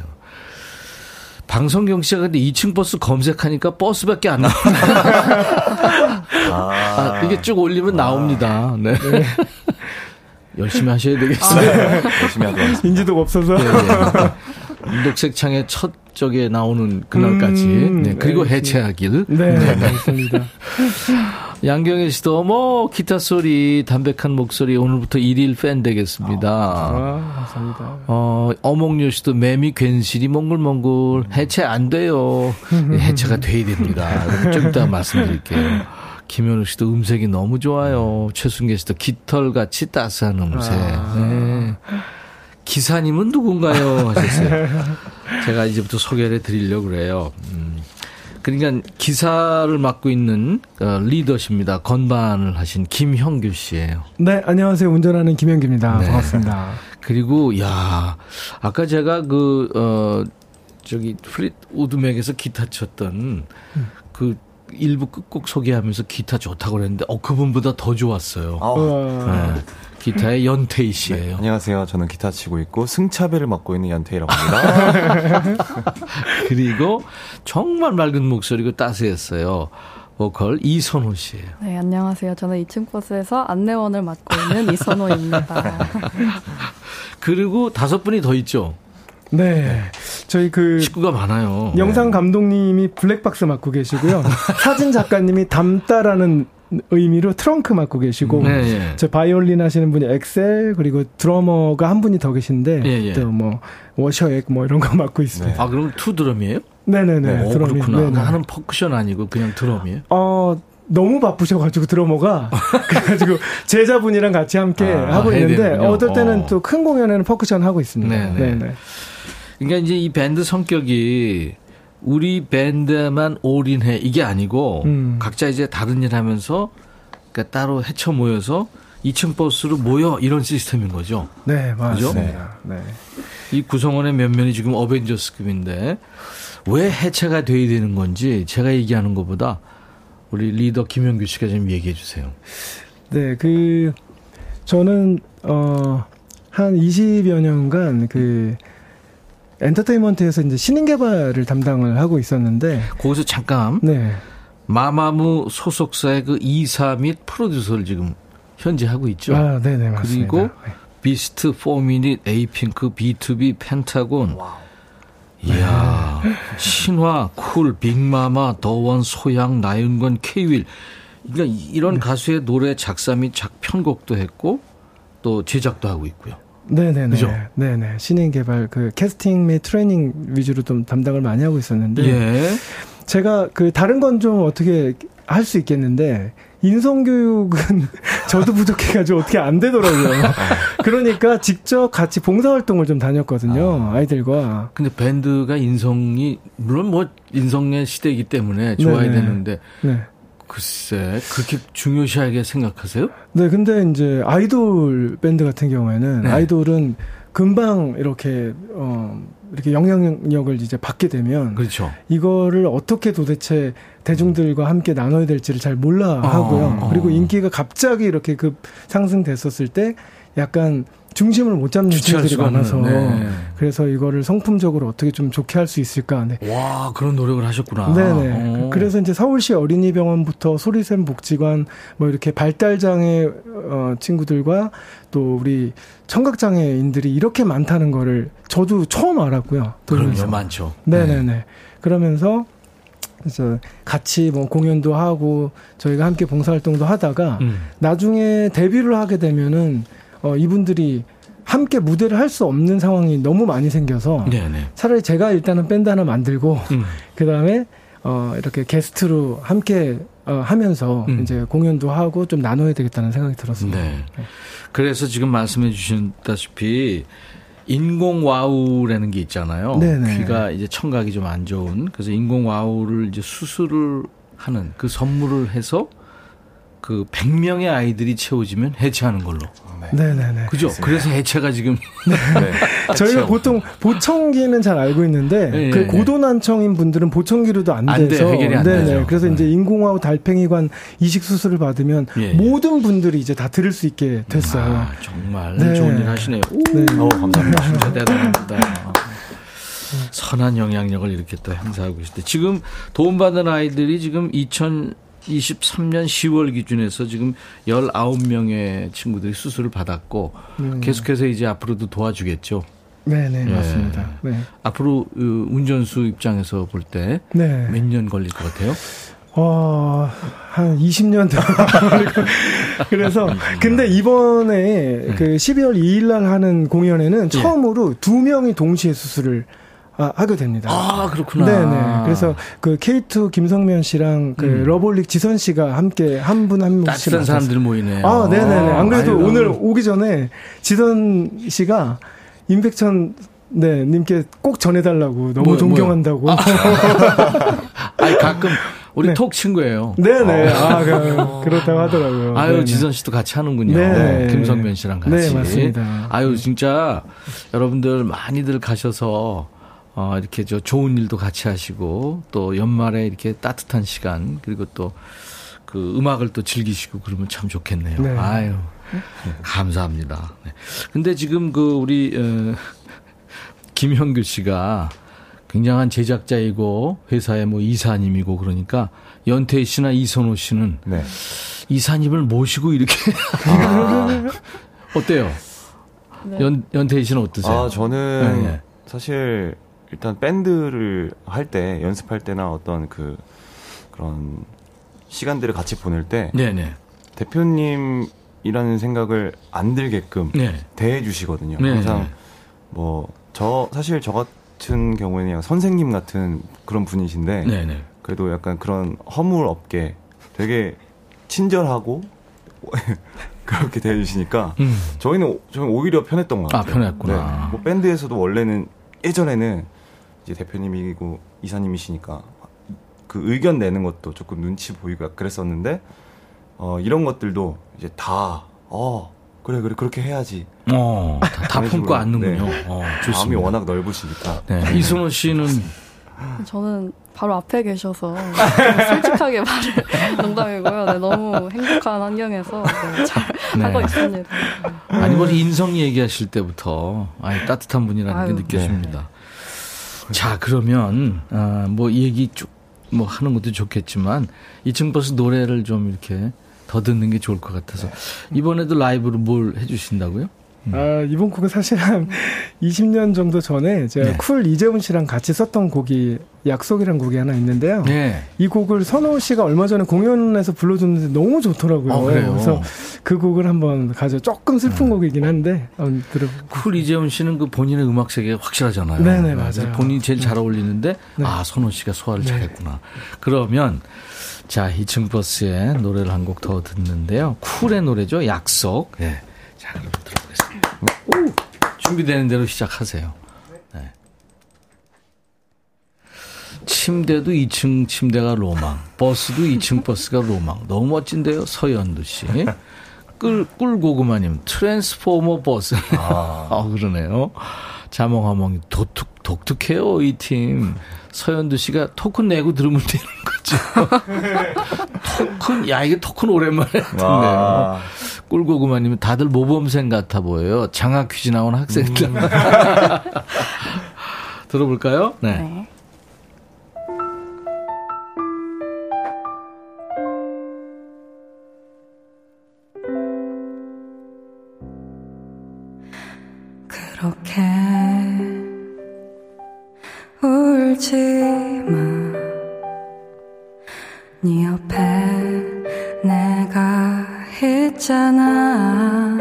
방송경 씨가 근데 2층 버스 검색하니까 버스밖에 안 나오네. 아, 이게 쭉 올리면 나옵니다. 네. 열심히 하셔야 되겠어요. 열심히 하도록 하겠습니다. 인지도가 없어서. 네, 네. 녹색 창에 첫 쪽에 나오는 그날까지. 음, 네. 그리고 네, 해체하길. 네, 알겠습니다. 양경혜 씨도 뭐 기타 소리, 담백한 목소리 오늘부터 일일 팬 되겠습니다. 아, 감사합니다. 어, 어몽요 씨도 매미 괜시리 몽글몽글 해체 안 돼요. 네, 해체가 돼야 됩니다. 좀 이따 말씀드릴게요. 김현우 씨도 음색이 너무 좋아요. 최순계 씨도 깃털같이 따스한 음색. 네. 기사님은 누군가요? 하셨어요. 제가 이제부터 소개를 드리려고 그래요. 음. 그러니까 기사를 맡고 있는 어, 리더십니다. 건반을 하신 김형규 씨예요. 네, 안녕하세요. 운전하는 김현기입니다. 네. 반갑습니다. 그리고 야 아까 제가 그 어 저기 플릿 우드맥에서 기타 쳤던 그 일부 끝곡 소개하면서 기타 좋다고 그랬는데 어 그분보다 더 좋았어요. 우와. 네. 기타의 연태희 씨예요. 안녕하세요. 저는 기타 치고 있고 승차배를 맡고 있는 연태이라고 합니다. 그리고 정말 맑은 목소리고 따스했어요. 보컬 이선호 씨예요. 네, 안녕하세요. 저는 2층 버스에서 안내원을 맡고 있는 이선호입니다. 그리고 다섯 분이 더 있죠. 네. 저희 그 식구가 많아요. 영상 감독님이 블랙박스 맡고 계시고요. 사진 작가님이 담다라는 의미로 트렁크 맡고 계시고 네, 예. 저 바이올린 하시는 분이 액셀 그리고 드러머가 한 분이 더 계신데 예, 예. 또뭐 워셔액 뭐 이런 거 맡고 있습니다. 아 그럼 two drum이에요? 네. 네네 오, 드럼이. 그렇구나. 네네. 나는 퍼커션 아니고 그냥 드럼이에요. 어 너무 바쁘셔가지고 드러머가 그래가지고 제자분이랑 같이 함께 아, 하고 있는데. 어떨 때는 어. 또큰 공연에는 퍼쿠션 하고 있습니다. 네네. 네네. 그러니까 이제 이 밴드 성격이 우리 밴드만 올인해 이게 아니고 음. 각자 이제 다른 일 하면서 그러니까 따로 헤쳐 모여서 2층 버스로 모여 이런 시스템인 거죠. 네? 맞습니다. 네. 이 구성원의 면면이 지금 어벤져스급인데 왜 해체가 돼야 되는 건지 제가 얘기하는 것보다 우리 리더 김영규 씨가 좀 얘기해 주세요. 네, 그 저는 어한 20여 년간 그 엔터테인먼트에서 이제 신인 개발을 담당을 하고 있었는데 거기서 잠깐 네. 마마무 소속사의 그 이사 및 프로듀서를 지금 현재 하고 있죠. 아, 네, 네, 맞습니다. 그리고 네. 비스트, 포미닛, 에이핑크, BTOB, 펜타곤. 이야, 신화, 쿨, 빅마마, 더원, 소향, 나윤권, 케이윌. 그러니까 이런 네. 가수의 노래 작사 및 작 편곡도 했고 또 제작도 하고 있고요. 네, 네, 네. 그죠? 네, 네. 신인 개발 그 캐스팅 및 트레이닝 위주로 좀 담당을 많이 하고 있었는데 예. 제가 그 다른 건 좀 어떻게 할 수 있겠는데 인성 교육은 저도 부족해가지고 어떻게 안 되더라고요. 그러니까 직접 같이 봉사활동을 좀 다녔거든요. 아 이들과. 근데 밴드가 인성이 물론 뭐 인성의 시대이기 때문에 좋아야 네네. 되는데 네. 글쎄 그렇게 중요시하게 생각하세요? 네, 근데 이제 아이돌 밴드 같은 경우에는 네. 아이돌은 금방 이렇게 어 이렇게 영향력을 이제 받게 되면 그렇죠. 이거를 어떻게 도대체 대중들과 함께 나눠야 될지를 잘 몰라 하고요. 어. 그리고 인기가 갑자기 이렇게 급 상승됐었을 때 약간 중심을 못 잡는 친구들이 많아서 네. 그래서 이거를 성품적으로 어떻게 좀 좋게 할 수 있을까. 네. 와, 그런 노력을 하셨구나. 네네. 어. 그래서 이제 서울시 어린이병원부터 소리샘 복지관 뭐 이렇게 발달장애 어, 친구들과 또 우리 청각장애인들이 이렇게 많다는 거를 저도 처음 알았고요. 그럼요. 많죠. 네네네. 그러면서 그래서 같이 뭐 공연도 하고 저희가 함께 봉사활동도 하다가 음. 나중에 데뷔를 하게 되면은 어 이분들이 함께 무대를 할 수 없는 상황이 너무 많이 생겨서 네네. 차라리 제가 일단은 밴드 하나 만들고 음. 그 다음에 어 이렇게 게스트로 함께 어 하면서 음. 이제 공연도 하고 좀 나눠야 되겠다는 생각이 들었습니다. 네. 그래서 지금 말씀해 주셨다시피 인공 와우라는 게 있잖아요. 네네. 귀가 이제 청각이 좀 안 좋은 그래서 인공 와우를 이제 수술을 하는 그 선물을 해서 그 100명의 아이들이 채워지면 해체하는 걸로. 네 네네. 그죠? 그래서 해체가 지금 네. 저희가 보통 보청기는 잘 알고 있는데 예, 그 예. 고도난청인 분들은 보청기로도 안 안 돼서 돼요. 해결이 안 네네. 되죠. 그래서 네. 이제 인공화우 달팽이관 이식 수술을 받으면. 모든 분들이 이제 다 들을 수 있게 됐어요. 아, 정말 네. 좋은 일 하시네요. 오, 네. 어, 감사합니다. 진짜 대단합니다. 선한 영향력을 이렇게 또 행사하고 계실 때 지금 도움받은 아이들이 지금 2023년 10월 기준에서 지금 19명의 친구들이 수술을 받았고 음. 계속해서 이제 앞으로도 도와주겠죠. 네네 예. 맞습니다. 네. 앞으로 어, 운전수 입장에서 볼 때몇 네. 년 걸릴 것 같아요? 어, 한 20년 더. 그래서, 근데 이번에 그 12월 2일 날 하는 공연에는 처음으로 두 명이 동시에 수술을 아, 하게 됩니다. 아, 그렇구나. 네네. 그래서 그 K2 김성면 씨랑 그 음. 러브홀릭 지선 씨가 함께 한 분 한 분씩. 따뜻한 사람들이 모이네요. 아, 네네네. 안 그래도 아유, 오늘 오기 전에 지선 씨가 임백천 네, 님께 꼭 전해달라고 너무 뭐요, 존경한다고. 아니, 가끔 우리 네. 톡 친구예요. 네네. 아, 그, 그렇다고 하더라고요. 아유, 네네. 지선 씨도 같이 하는군요. 네. 김성면 씨랑 같이. 네, 맞습니다. 아유, 진짜 여러분들 많이들 가셔서 어, 이렇게 저 좋은 일도 같이 하시고 또 연말에 이렇게 따뜻한 시간 그리고 또 그 음악을 또 즐기시고 그러면 참 좋겠네요. 네. 아유. 감사합니다. 네. 근데 지금 그 우리 어, 김형규 씨가 굉장한 제작자이고 회사의 뭐 이사님이고 그러니까 연태 씨나 이선호 씨는 네. 이사님을 모시고 이렇게 어때요? 네. 연 연태 씨는 어떠세요? 아, 저는 네, 네. 사실 일단 밴드를 할 때 연습할 때나 어떤 그 그런 시간들을 같이 보낼 때 네네. 대표님이라는 생각을 안 들게끔 네. 대해 주시거든요. 네, 항상 네. 뭐저 사실 저 같은 경우에는 선생님 같은 그런 분이신데 네네. 그래도 약간 그런 허물 없게 되게 친절하고 그렇게 대해 주시니까 음. 저희는 오- 저는 오히려 편했던 것 아, 같아요. 편했구나. 네. 뭐 밴드에서도 원래는 예전에는 이제 대표님이고 이사님이시니까 그 의견 내는 것도 조금 눈치 보이고 그랬었는데 어 이런 것들도 이제 다 어, 그래 그래 그렇게 해야지. 어, 다, 다 품고. 앉는군요. 네. 어, 마음이 좋습니다. 워낙 넓으시니까. 네. 이순호 씨는 저는 바로 앞에 계셔서 솔직하게 말을 농담이고요. 네, 너무 행복한 환경에서 네, 잘 네. 하고 있습니다. 아니 뭐 인성 얘기하실 때부터 아니 따뜻한 분이라는 게 아유. 느껴집니다. 자 그러면 아, 뭐 얘기 쭉 뭐 하는 것도 좋겠지만 2층 버스 노래를 좀 이렇게 더 듣는 게 좋을 것 같아서 이번에도 라이브로 뭘 해주신다고요? 아, 이번 곡은 사실 한 20년 정도 전에 제가 네. 쿨 이재훈 씨랑 같이 썼던 곡이 약속이란 곡이 하나 있는데요. 네. 이 곡을 선호 씨가 얼마 전에 공연에서 불러줬는데 너무 좋더라고요. 어, 그래요? 그래서 그 곡을 한번 가져 조금 슬픈 곡이긴 한데 한번 들어보고. 쿨 이재훈 씨는 그 본인의 음악 세계가 확실하잖아요. 네네, 그래서 맞아요. 본인이 제일 잘 어울리는데 네. 아 선호 씨가 소화를 네. 잘했구나. 그러면 자 2층 버스의 노래를 한 곡 더 듣는데요. 쿨의 노래죠. 약속. 네. 자 그럼. 오, 준비되는 대로 시작하세요. 네. 침대도 2층 침대가 로망, 버스도 2층 버스가 로망. 너무 멋진데요, 서현두 씨. 꿀, 꿀고구마님, 트랜스포머 버스. 아, 그러네요. 자몽하몽이 도툭, 독특해요, 이 팀. 서현두 씨가 토큰 내고 들으면 되는 거죠. 토큰, 야, 이게 토큰 오랜만에 듣네요. 꿀고구마님은 다들 모범생 같아 보여요. 장학 퀴즈 나온 학생들. 음. 들어볼까요? 네. 네. 그렇게 울지 마. 네 옆에 내가 있잖아.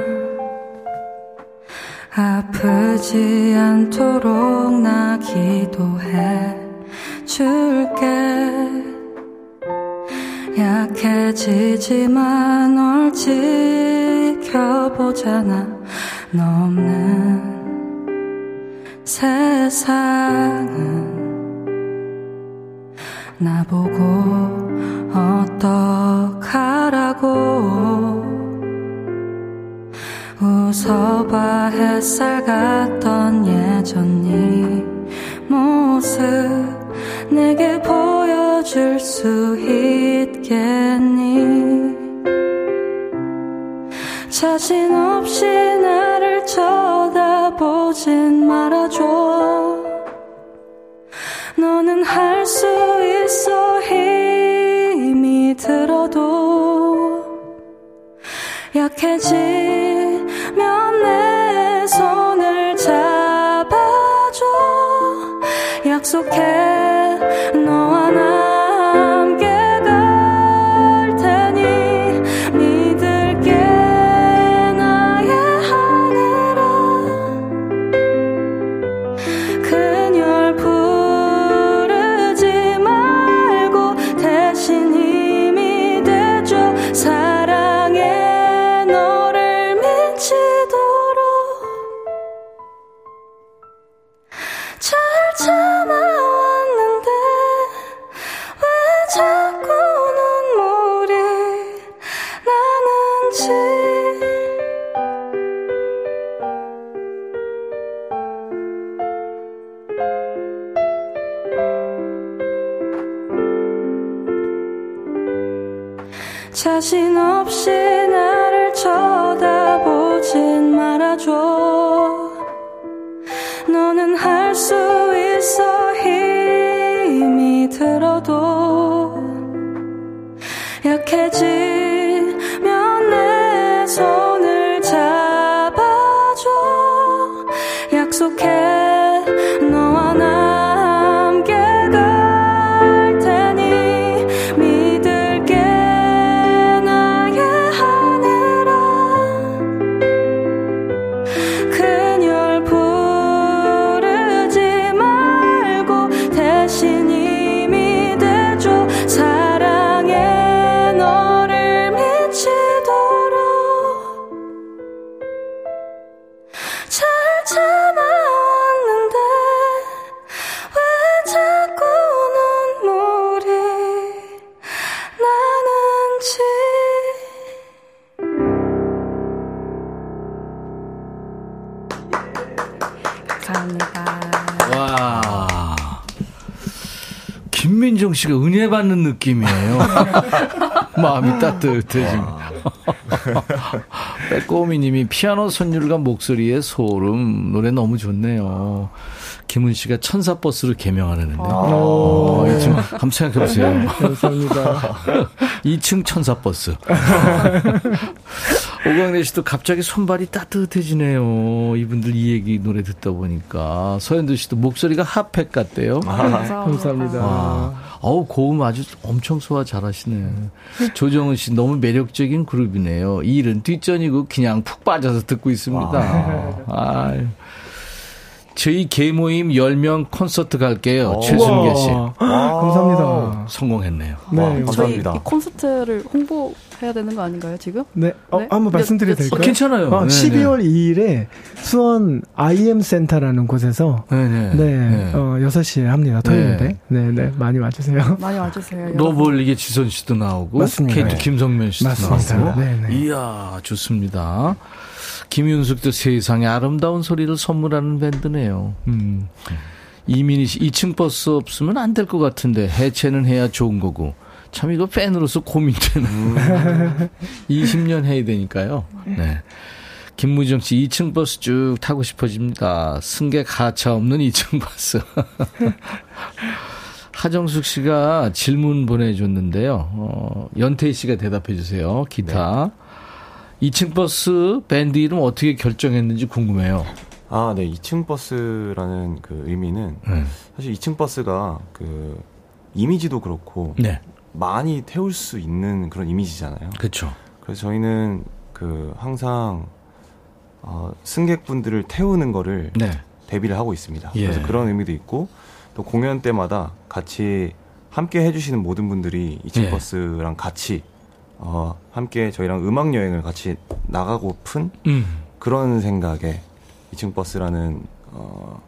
아프지 않도록 나 기도해 줄게. 약해지지만 널 지켜보잖아. 너 없는 세 상은 나보고 어떡하라고? 웃어봐 햇살 같던 예전 네 모습 내게 보여줄 수 있겠니? 자신 없이 은혜 받는 느낌이에요. 마음이 따뜻해집니다. 빼꼬미 님이 피아노 선율과 목소리에 소름. 노래 너무 좋네요. 김은 씨가 천사 버스를 개명하는데. 어, 한번 생각해 보세요. 감사합니다. 2층 천사 버스. 오광래 씨도 갑자기 손발이 따뜻해지네요. 이분들 이 얘기 노래 듣다 보니까. 서현두 씨도 목소리가 핫팩 같대요. 아, 감사합니다. 와. 어우, 고음 아주 엄청 소화 잘하시네. 조정은 씨 너무 매력적인 그룹이네요. 이 일은 뒷전이고 그냥 푹 빠져서 듣고 있습니다. 아. 저희 개모임 10명 콘서트 갈게요. 최순계 씨. 감사합니다. 성공했네요. 네, 와, 감사합니다. 이 콘서트를 홍보해야 되는 거 아닌가요, 지금? 네. 어, 네? 한번 말씀드려도 될까요? 어, 괜찮아요. 어, 12월 2일에 수원 IM 센터라는 곳에서 네네. 네. 네. 어, 6시에 합니다. 토요일에. 네, 네. 많이 와주세요. 많이 와주세요. 러브홀릭 지선 씨도 나오고 맞습니다. K2 김성면 씨도 맞습니다. 나오고. 네네. 이야, 좋습니다. 김윤숙도 세상에 아름다운 소리를 선물하는 밴드네요. 음. 이민희 씨, 2층 버스 없으면 안 될 것 같은데 해체는 해야 좋은 거고. 참 이거 팬으로서 고민되는. 20년 해야 되니까요. 네. 김무정 씨, 2층 버스 쭉 타고 싶어집니다. 승객 하차 없는 2층 버스. 하정숙 씨가 질문 보내줬는데요. 어, 연태희 씨가 대답해 주세요. 기타. 2층 버스 밴드 이름 어떻게 결정했는지 궁금해요. 아, 네. 2층 버스라는 그 의미는 네. 사실 2층 버스가 그 이미지도 그렇고 네. 많이 태울 수 있는 그런 이미지잖아요. 그렇죠. 그래서 저희는 그 항상 어, 승객분들을 태우는 거를 네. 대비를 하고 있습니다. 예. 그래서 그런 의미도 있고 또 공연 때마다 같이 함께 해주시는 모든 분들이 2층 예. 버스랑 같이 어, 함께 저희랑 음악 여행을 같이 나가고픈 음. 그런 생각에 2층 버스라는 어,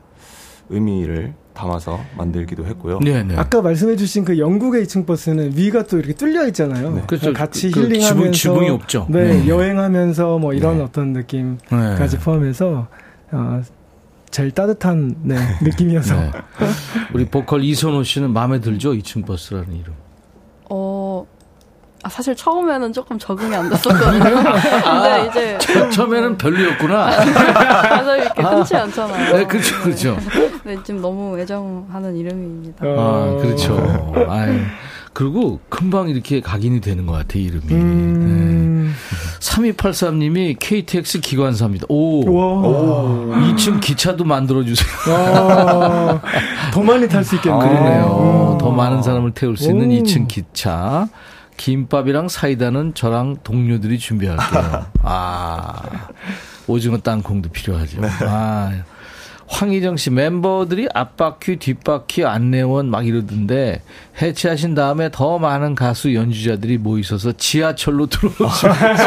의미를 담아서 만들기도 했고요. 네, 네. 아까 말씀해주신 그 영국의 2층 버스는 위가 또 이렇게 뚫려 있잖아요. 네. 그렇죠. 같이 그- 그 힐링하면서 지붕- 지붕 이 없죠. 네, 네. 여행하면서 뭐 이런 네. 어떤 느낌까지 네. 포함해서 어, 제일 따뜻한 네, 느낌이어서 네. 우리 보컬 이선호 씨는 마음에 들죠? 2층 버스라는 이름. 어, 아, 사실 처음에는 조금 적응이 안 됐었거든요. 근데 이제 처- 처음에는 별로였구나. 가서 이렇게 흔치 않잖아요. 네, 그렇죠, 그렇죠. 네, 지금 너무 애정하는 이름입니다. 어. 아, 그렇죠. 아유. 그리고 금방 이렇게 각인이 되는 것 같아, 이름이. 네. 음, 3283님이 KTX 기관사입니다. 오. 우와. 2층 기차도 만들어주세요. 아, 더 많이 탈 수 있겠네요. 그러네요. 음. 더 많은 사람을 태울 수 있는 오. 2층 기차. 김밥이랑 사이다는 저랑 동료들이 준비할게요. 아, 오징어 땅콩도 필요하죠. 아, 황희정 씨 멤버들이 앞바퀴, 뒷바퀴, 안내원 막 이러던데 해체하신 다음에 더 많은 가수 연주자들이 모이셔서 지하철로 들어오시면서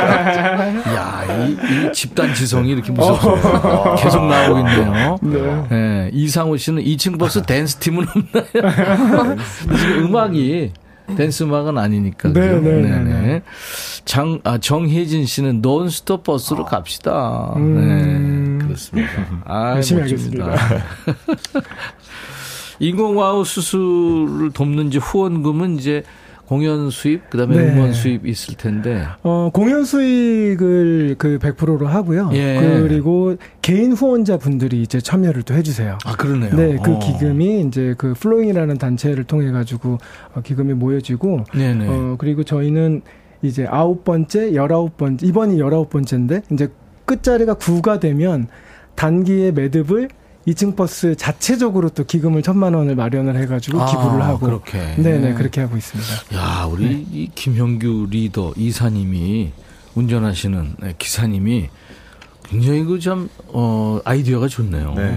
야, 이, 이 집단 지성이 이렇게 무섭습니다. 계속 나오고 있네요. 네. 예, 이상호 씨는 2층 버스 댄스 팀은 없나요? 지금 음악이 댄스 음악은 아니니까. 네, 그죠? 네, 네, 네네. 네. 장, 아, 정혜진 씨는 논스톱 버스로 갑시다. 음. 네, 그렇습니다. 아, 열심히 멋집니다. 인공와우 수술을 돕는지 후원금은 이제 공연 수입, 그 다음에 네. 음원 수입 있을 텐데. 어, 공연 수익을 그 100%로 하고요. 예. 그리고 개인 후원자 분들이 이제 참여를 또 해 주세요. 아, 그러네요. 네, 그 어. 기금이 이제 그 플로잉이라는 단체를 통해 가지고 어, 기금이 모여지고 네네. 어 그리고 저희는 이제 아홉 번째, 열아홉 번째 이번이 열아홉 번째인데 이제 끝자리가 9가 되면 단기의 매듭을 2층 버스 자체적으로 또 기금을 천만 원을 마련을 해가지고 아, 기부를 하고 그렇게. 네네 그렇게 하고 있습니다. 야, 우리 이 김형규 리더 이사님이 운전하시는 네, 기사님이 굉장히 그참 어, 아이디어가 좋네요. 네.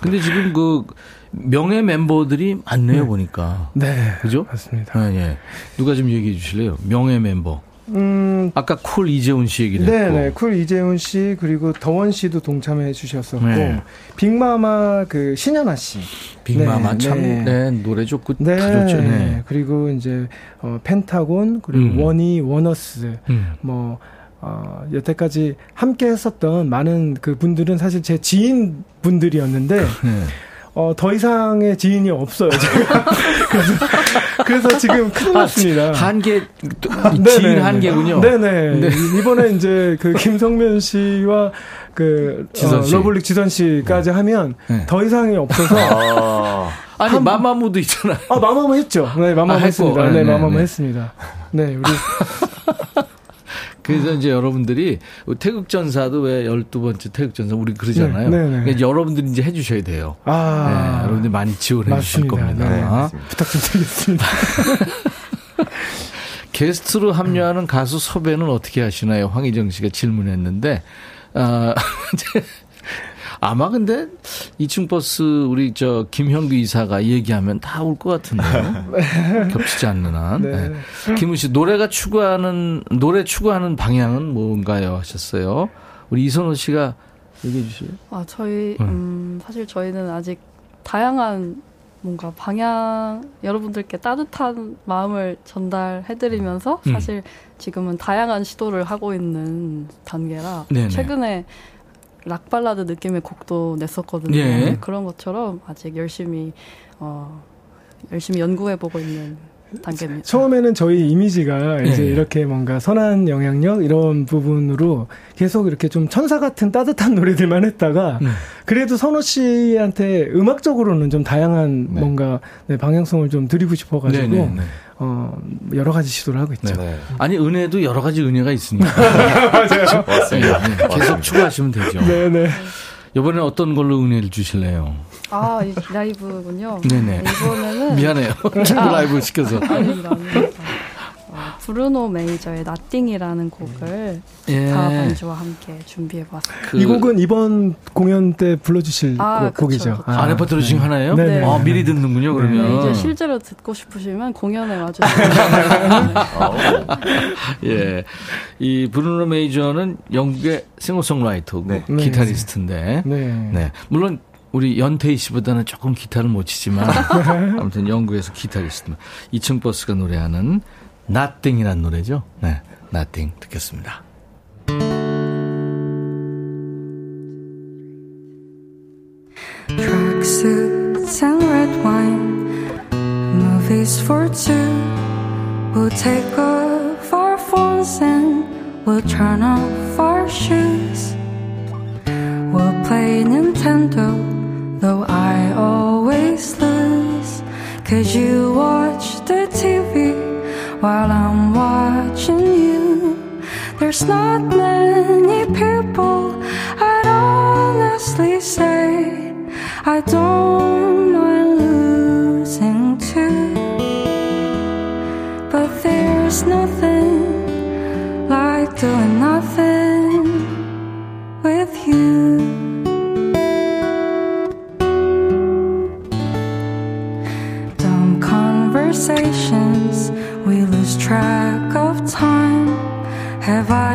근데 지금 그 명예 멤버들이 많네요 네. 보니까. 네, 그죠? 맞습니다. 예, 예. 누가 좀 얘기해 주실래요? 명예 멤버. 음, 아까 쿨 이재훈 씨 얘기를 했고. 네네 쿨 이재훈 씨 그리고 더원 씨도 동참해 주셨었고 네. 빅마마 그 신연아 씨. 빅마마 네, 참 네. 네, 노래 좋고 네. 다 좋죠. 네. 그리고 이제 어, 펜타곤 그리고 음. 원이 원어스 음. 뭐 어, 여태까지 함께 했었던 많은 그 분들은 사실 제 지인 분들이었는데 네. 어, 더 이상의 지인이 없어요, 제가. 그래서, 그래서 지금 큰일 났습니다. 한계 또 네네. 지인 한계군요. 네네. 네. 이번에 이제 그 김성면 씨와 그 지선 어, 씨. 러브홀릭 지선 씨까지 하면 네. 더 이상이 없어서 아, 아니 한- 마마무도 있잖아요. 아 마마무 했죠. 네 마마무 아. 했습니다. 네, 네, 네, 마마무 네. 했습니다. 네 우리 그래서 이제 여러분들이 태극전사도 왜 12번째 태극전사 우리 그러잖아요. 네, 네, 네. 그러니까 여러분들이 이제 해주셔야 돼요. 네, 아 여러분들이 많이 지원해 주실 맞습니다. 겁니다. 네, 맞습니다. 부탁 좀 드리겠습니다. 게스트로 합류하는 가수 섭외는 어떻게 하시나요? 황희정 씨가 질문했는데, 아, 이제 아마 근데 2층 버스 우리 저 김형규 이사가 얘기하면 다 올 것 같은데요. 겹치지 않는 한. 네. 네. 김우 씨 노래가 추구하는 노래 추구하는 방향은 뭔가요? 하셨어요. 우리 이선호 씨가 얘기해 주실래요? 아, 저희, 음, 사실 저희는 아직 다양한 뭔가 방향, 여러분들께 따뜻한 마음을 전달해드리면서 음. 사실 지금은 다양한 시도를 하고 있는 단계라 네네. 최근에 락 발라드 느낌의 곡도 냈었거든요. 예. 그런 것처럼 아직 열심히 어 열심히 연구해 보고 있는 단계입니다. 처음에는 저희 이미지가 이제 네. 이렇게 뭔가 선한 영향력 이런 부분으로 계속 이렇게 좀 천사 같은 따뜻한 노래들만 했다가 음. 그래도 선호 씨한테 음악적으로는 좀 다양한 네. 뭔가 네, 방향성을 좀 드리고 싶어가지고 네, 네, 네. 어 여러 가지 시도를 하고 있죠. 네. 아니 은혜도 여러 가지 은혜가 있으니까 맞습니다. 네, 네. 계속 추가하시면 되죠. 네네. 이번에 어떤 걸로 은혜를 주실래요? 아, 이 라이브군요. 네네. 이번에는 미안해요. 친구 라이브 시켜서. 아닙니다, 아닙니다. 어, 브루노 메이저의 Nothing이라는 곡을 예. 기타 반주와 함께 준비해봤습니다. 그이 곡은 이번 공연 때 불러주실 아, 곡- 그쵸, 곡이죠. 그쵸. 아, 레퍼토리 중에 하나예요? 네네. 아, 미리 듣는군요, 네, 그러면. 이제 실제로 듣고 싶으시면 공연에 와주시면 예. 이 브루노 메이저는 영국의 싱어송라이터고 네. 기타리스트인데. 네. 네. 물론 우리 연태희 씨보다는 조금 기타를 못 치지만 아무튼 영국에서 기타리스트. 2층 버스가 노래하는 Nothing이라는 노래죠. 네. Nothing 듣겠습니다. Tracksuits and red wine, movies for two. We'll take off our phones and we'll turn off our shoes. We'll play Nintendo, though I always lose. Cause you watch the TV while I'm watching you. There's not many people I'd honestly say I don't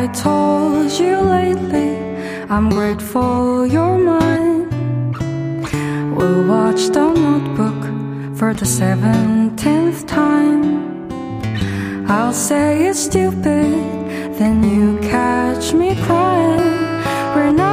I told you lately? I'm grateful you're mine. We'll watch the notebook for the seventeenth time. I'll say it's stupid, then you catch me crying. We're not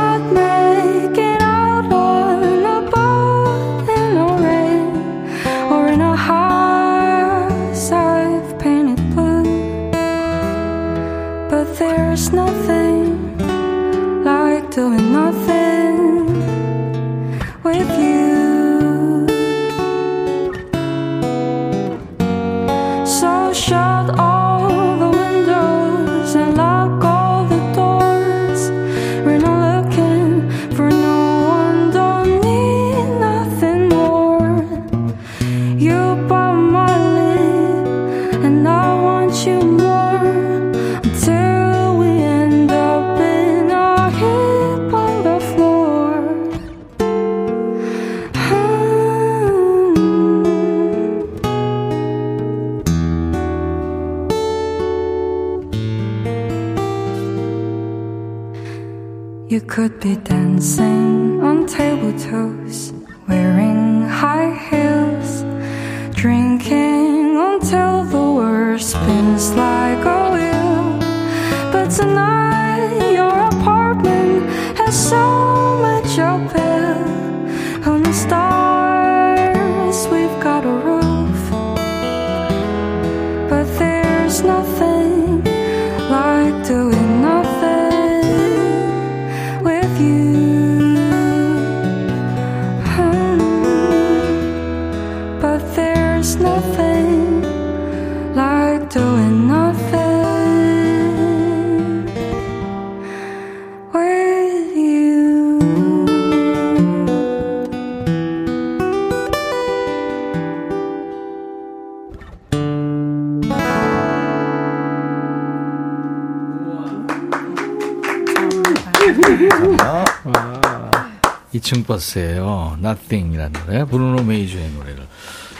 버스예요. Nothing이라는 노래. 브루노 메이저의 노래를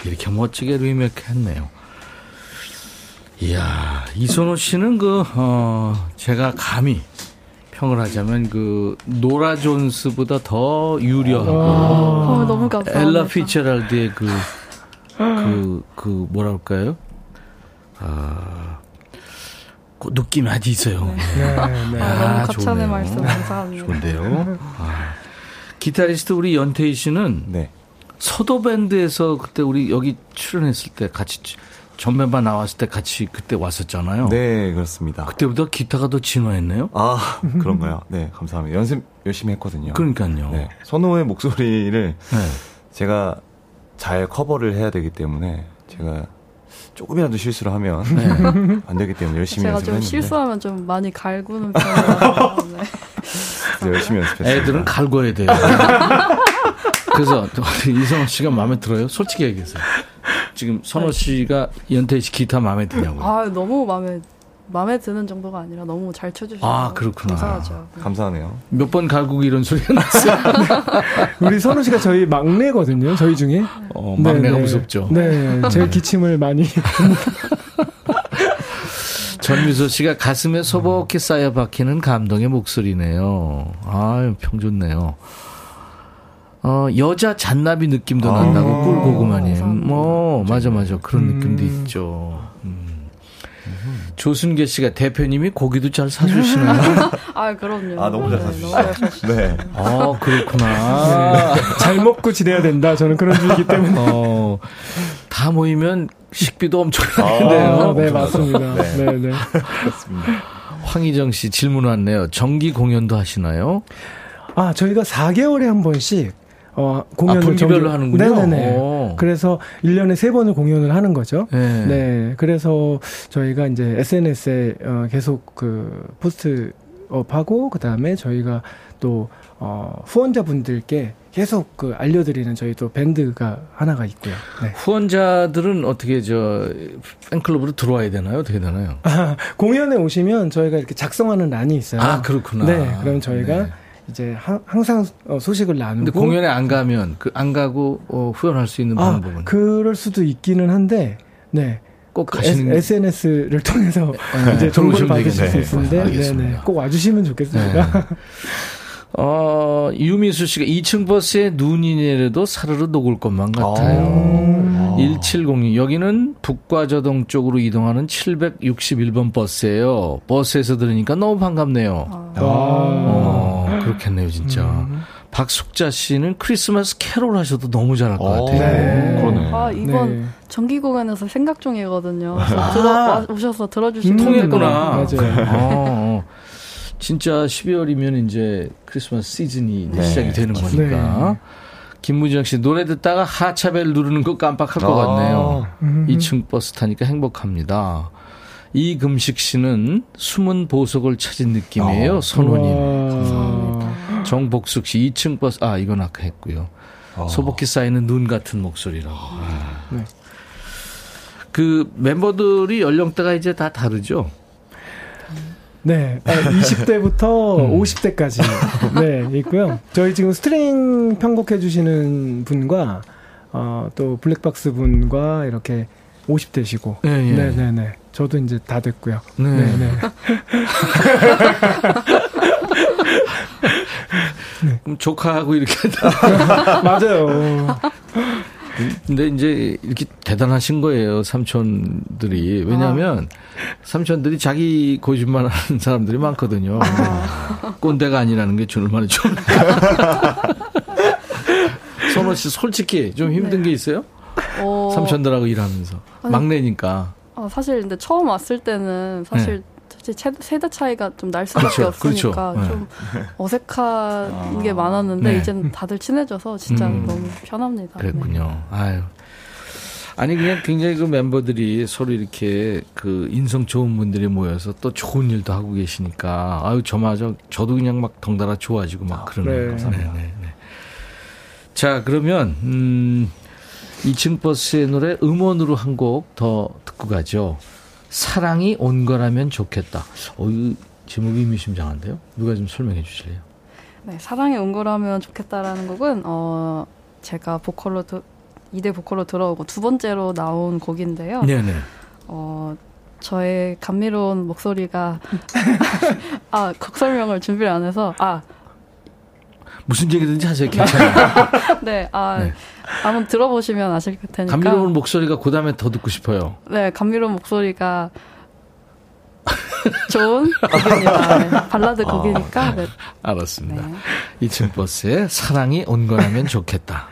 이렇게 멋지게 리메이크 했네요. 이야, 이선호 씨는 그, 어, 제가 감히 평을 하자면 그, 노라 존스보다 더 유려하고, 어, 너무 감사합니다. 엘라 피츠제럴드의 그, 그, 그, 뭐라 할까요? 아, 그 느낌이 아주 있어요. 네, 네. 아, 너무 가찬의 좋네요. 말씀 감사합니다. 좋은데요. 아. 기타리스트 우리 연태희 씨는 네. 서도 밴드에서 그때 우리 여기 출연했을 때 같이 전멤버 나왔을 때 같이 그때 왔었잖아요. 네, 그렇습니다. 그때보다 기타가 더 진화했네요. 아, 그런가요? 네, 감사합니다. 연습 열심히 했거든요. 그러니까요. 네. 선호의 목소리를 네. 제가 잘 커버를 해야 되기 때문에 제가 조금이라도 실수를 하면 안 되기 때문에 열심히 제가 연습을 좀 했는데 실수하면 좀 많이 갈구는 편이라서 네. 그래서 열심히 연습했어요. 애들은 갈궈야 돼요. 그래서 이성호 씨가 마음에 들어요? 솔직히 얘기해서. 지금 선호 씨가 연태희 씨 기타 마음에 드냐고요? 아 너무 마음에 마음에 드는 정도가 아니라 너무 잘 쳐주셔서 아, 그렇구나. 감사하죠. 네. 감사하네요. 몇 번 갈구고 이런 소리가 났어요. 우리 선우 씨가 저희 막내거든요. 저희 중에. 어, 막내가 네, 네. 무섭죠. 네, 제일 기침을 많이. 전미소 씨가 가슴에 소복히 쌓여 박히는 감동의 목소리네요. 아유, 평 좋네요. 어, 여자 잔나비 느낌도 아. 난다고 꿀고구마님. 감사합니다. 뭐, 맞아, 맞아. 그런 음. 느낌도 있죠. 음. 조순계 씨가 대표님이 고기도 잘 사주시나요? 아 그럼요. 아, 너무 잘 네, 사주시죠. 사주시죠. 네. 아, 그렇구나. 잘 먹고 지내야 된다. 저는 그런 주의이기 때문에. 어, 다 모이면 식비도 아, 엄청나겠네요. 네, 맞습니다. 네. 네, 네. 황희정 씨 질문 왔네요. 정기 공연도 하시나요? 아, 저희가 4개월에 한 번씩 어, 공연을 아, 분기별로 정기- 하는군요. 네네네. 오. 그래서 1년에 3번을 공연을 하는 거죠. 네. 네. 그래서 저희가 이제 SNS에 어, 계속 그 포스트 업하고 그다음에 저희가 또 어, 후원자분들께 계속 그 알려드리는 저희 또 밴드가 하나가 있고요. 네. 후원자들은 어떻게 저 팬클럽으로 들어와야 되나요? 어떻게 되나요? 아, 공연에 오시면 저희가 이렇게 작성하는 란이 있어요. 아, 그렇구나. 네. 그럼 저희가 네. 이제 하- 항상 어, 소식을 나누고 근데 공연에 안 가면 그 안 가고 어, 후원할 수 있는 아, 방법은 그럴 수도 있기는 한데, 네. 꼭그 가시는 SNS를 통해서 네, 이제 정보를 받으실 수 되겠네요. 있는데, 네, 네. 네. 꼭 와주시면 좋겠습니다. 네. 어, 유미수 씨가 2층 버스에 눈이 내려도 사르르 녹을 것만 같아요. 1702 여기는 북과저동 쪽으로 이동하는 761번 버스예요. 버스에서 들으니까 너무 반갑네요. 아, 어, 그렇겠네요, 진짜. 박숙자 씨는 크리스마스 캐롤 하셔도 너무 잘할 것 어, 같아요. 네. 그러네. 아 이번 네. 정기 공연에서 생각 중이거든요. 그래서 들어 와- 오셔서 들어주시면 될것 통했구나. 맞아요. 어, 어. 진짜 12월이면 이제 크리스마스 시즌이 이제 네. 시작이 되는 거니까. 김무정 씨 노래 듣다가 하차벨 누르는 거 깜빡할 것 같네요. 음. 2층 버스 타니까 행복합니다. 이금식 씨는 숨은 보석을 찾은 느낌이에요. 아. 선호님. 와. 정복숙 씨 2층 버스 아 이건 아까 했고요. 소복히 쌓이는 눈 같은 목소리라고. 네. 그 멤버들이 연령대가 이제 다 다르죠. 네. 20대부터 음. 50대까지. 네, 있고요. 저희 지금 스트링 편곡해 주시는 분과, 어, 또 블랙박스 분과 이렇게 50대시고. 예, 예. 네 네 네. 저도 이제 다 됐고요. 네. 네네. 그럼 조카하고 이렇게 맞아요. 근데 이제 이렇게 대단하신 거예요 삼촌들이 왜냐하면 삼촌들이 자기 거짓말 하는 사람들이 많거든요. 꼰대가 아니라는 게 얼마나 좋을까. 선호 씨 솔직히 좀 힘든 게 있어요? 어, 삼촌들하고 일하면서 아니, 막내니까. 어, 사실 근데 처음 왔을 때는 사실 사실 체- 세대 차이가 좀 날 수밖에 네. 그렇죠, 없으니까 그렇죠. 좀 어색한 게 많았는데 네. 이제는 다들 친해져서 진짜 음. 너무 편합니다. 그랬군요. 아유. 아니 그냥 굉장히 그 멤버들이 서로 이렇게 그 인성 좋은 분들이 모여서 또 좋은 일도 하고 계시니까 아유 저마저 저도 그냥 막 덩달아 좋아지고 막 그러는 네. 거죠. 네, 네, 네. 자 그러면 음 2층 버스의 노래 음원으로 한 곡 더 듣고 가죠. 사랑이 온 거라면 좋겠다. 어, 이 제목이 의미심장한데요? 누가 좀 설명해 주실래요? 네, 사랑이 온 거라면 좋겠다라는 곡은 어 제가 보컬로 드, 2대 보컬로 들어오고 두 번째로 나온 곡인데요. 네네. 어 저의 감미로운 목소리가 아, 곡 설명을 준비를 안 해서 아, 무슨 얘기든지 하세요. 괜찮아요. 네. 아, 네. 한번 들어보시면 아실 테니까. 감미로운 목소리가 그 다음에 더 듣고 싶어요. 네, 감미로운 목소리가 좋은 곡입니다. 네, 발라드 곡이니까. 네. 알았습니다. 네. 2층 버스에 사랑이 온 거라면 좋겠다.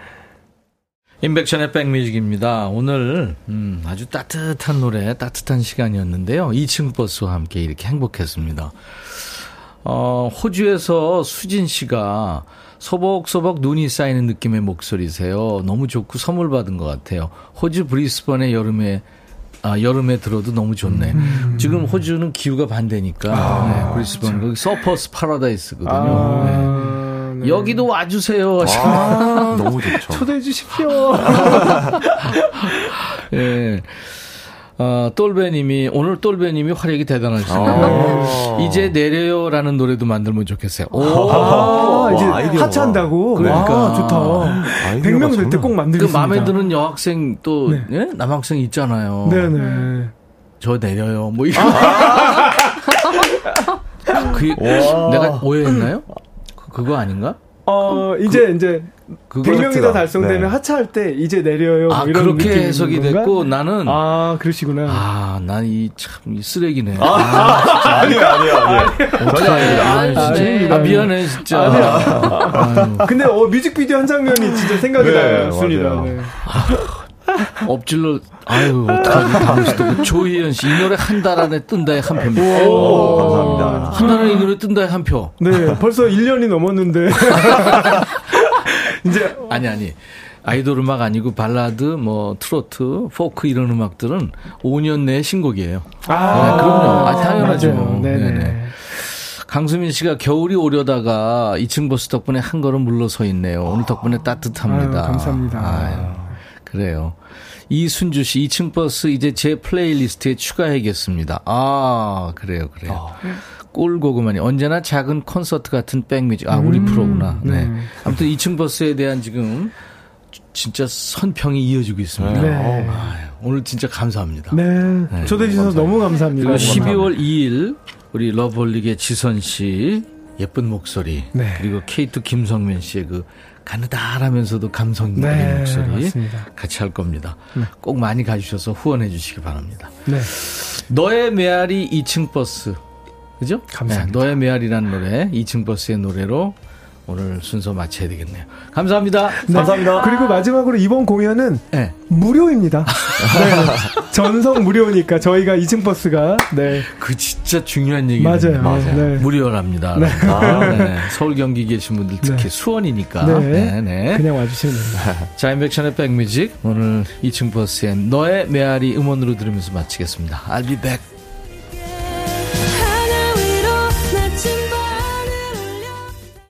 인백션의 백뮤직입니다. 오늘 음, 아주 따뜻한 노래, 따뜻한 시간이었는데요. 2층 버스와 함께 이렇게 행복했습니다. 어, 호주에서 수진 씨가 소복소복 눈이 쌓이는 느낌의 목소리세요. 너무 좋고 선물 받은 것 같아요. 호주 브리스번의 여름에 아, 여름에 들어도 너무 좋네. 지금 호주는 기후가 반대니까 네, 브리스번 거기 서퍼스 파라다이스거든요. 아, 네. 여기도 와주세요. 아, 너무 좋죠. 초대해 주십시오. 예. 어, 똘베님이, 오늘 똘베님이 활약이 대단하시네요. 아. 이제 내려요라는 노래도 만들면 좋겠어요. 오! 아, 이제 아이디어가. 하차한다고. 그러니까. 와, 좋다. 아이디어가 100명 될때 장난- 꼭그 만들겠습니다. 마음에 드는 여학생 또, 네. 예? 남학생 있잖아요. 네네. 저 내려요. 뭐, 이거. 그, 와. 내가 오해했나요? 그- 그거 아닌가? 어, 이제, 이제, 그거 100명이 다 콘서트가. 달성되면 네. 하차할 때 이제 내려요. 아, 뭐 이런 그렇게 해석이 건가? 됐고, 나는, 아, 아, 그러시구나. 난 이, 참, 이 쓰레기네. 아니요, 아니요, 아니요. 전혀 아닙니다. 아, 진짜. 아, 미안해, 진짜. 아유. 근데 어, 뮤직비디오 한 장면이 진짜 생각이 네, 나요. 순이가. 네. 엎질러 아유 어떡하지 당시도 조희연 씨 이 노래 한 달 안에 뜬다에 한 표입니다. 오, 감사합니다. 한 달 안에 이 노래 뜬다에 한 표. 네, 벌써 1년이 넘었는데. 이제 아니 아니 아이돌 음악 아니고 발라드 뭐 트로트 포크 이런 음악들은 5년 내에 신곡이에요. 아, 네, 그럼요. 아, 당연하죠. 맞아요. 네네. 네네. 강수민 씨가 겨울이 오려다가 2층 버스 덕분에 한 걸음 물러서 있네요. 오늘 덕분에 따뜻합니다. 아유, 감사합니다. 아유, 그래요. 이순주 씨, 2층 버스 이제 제 playlist에 추가해야겠습니다. 아, 그래요, 그래요. 꿀고구마님 언제나 작은 콘서트 같은 백뮤직. 아, 우리 프로구나. 네. 아무튼 2층 버스에 대한 지금 진짜 선평이 이어지고 있습니다. 네. 아유, 오늘 진짜 감사합니다. 네. 초대해 주셔서 너무 감사합니다. 그리고 12월 2일 우리 러브홀릭의 지선 씨 예쁜 목소리 네. 그리고 K2 김성면 씨의 그 가느다라면서도 감성 있는 네, 목소리 맞습니다. 같이 할 겁니다. 꼭 많이 가주셔서 후원해 주시기 바랍니다. 네. 너의 메아리 2층 버스 그죠? 감사합니다. 네, 너의 메아리라는 노래 2층 버스의 노래로 오늘 순서 마쳐야 되겠네요. 감사합니다. 감사합니다. 그리고 마지막으로 이번 공연은 네. 무료입니다. 네. 전석 무료니까 저희가 2층 버스가 네. 그 진짜 중요한 얘기예요. 맞아요. 맞아요. 네. 무료랍니다. 네. 아, 네. 서울 경기 계신 분들 특히 네. 수원이니까. 네. 네, 네. 그냥 와주시면 됩니다. 자, 임백천의 백뮤직 오늘 2층 버스의 너의 메아리 음원으로 들으면서 마치겠습니다. I'll be back.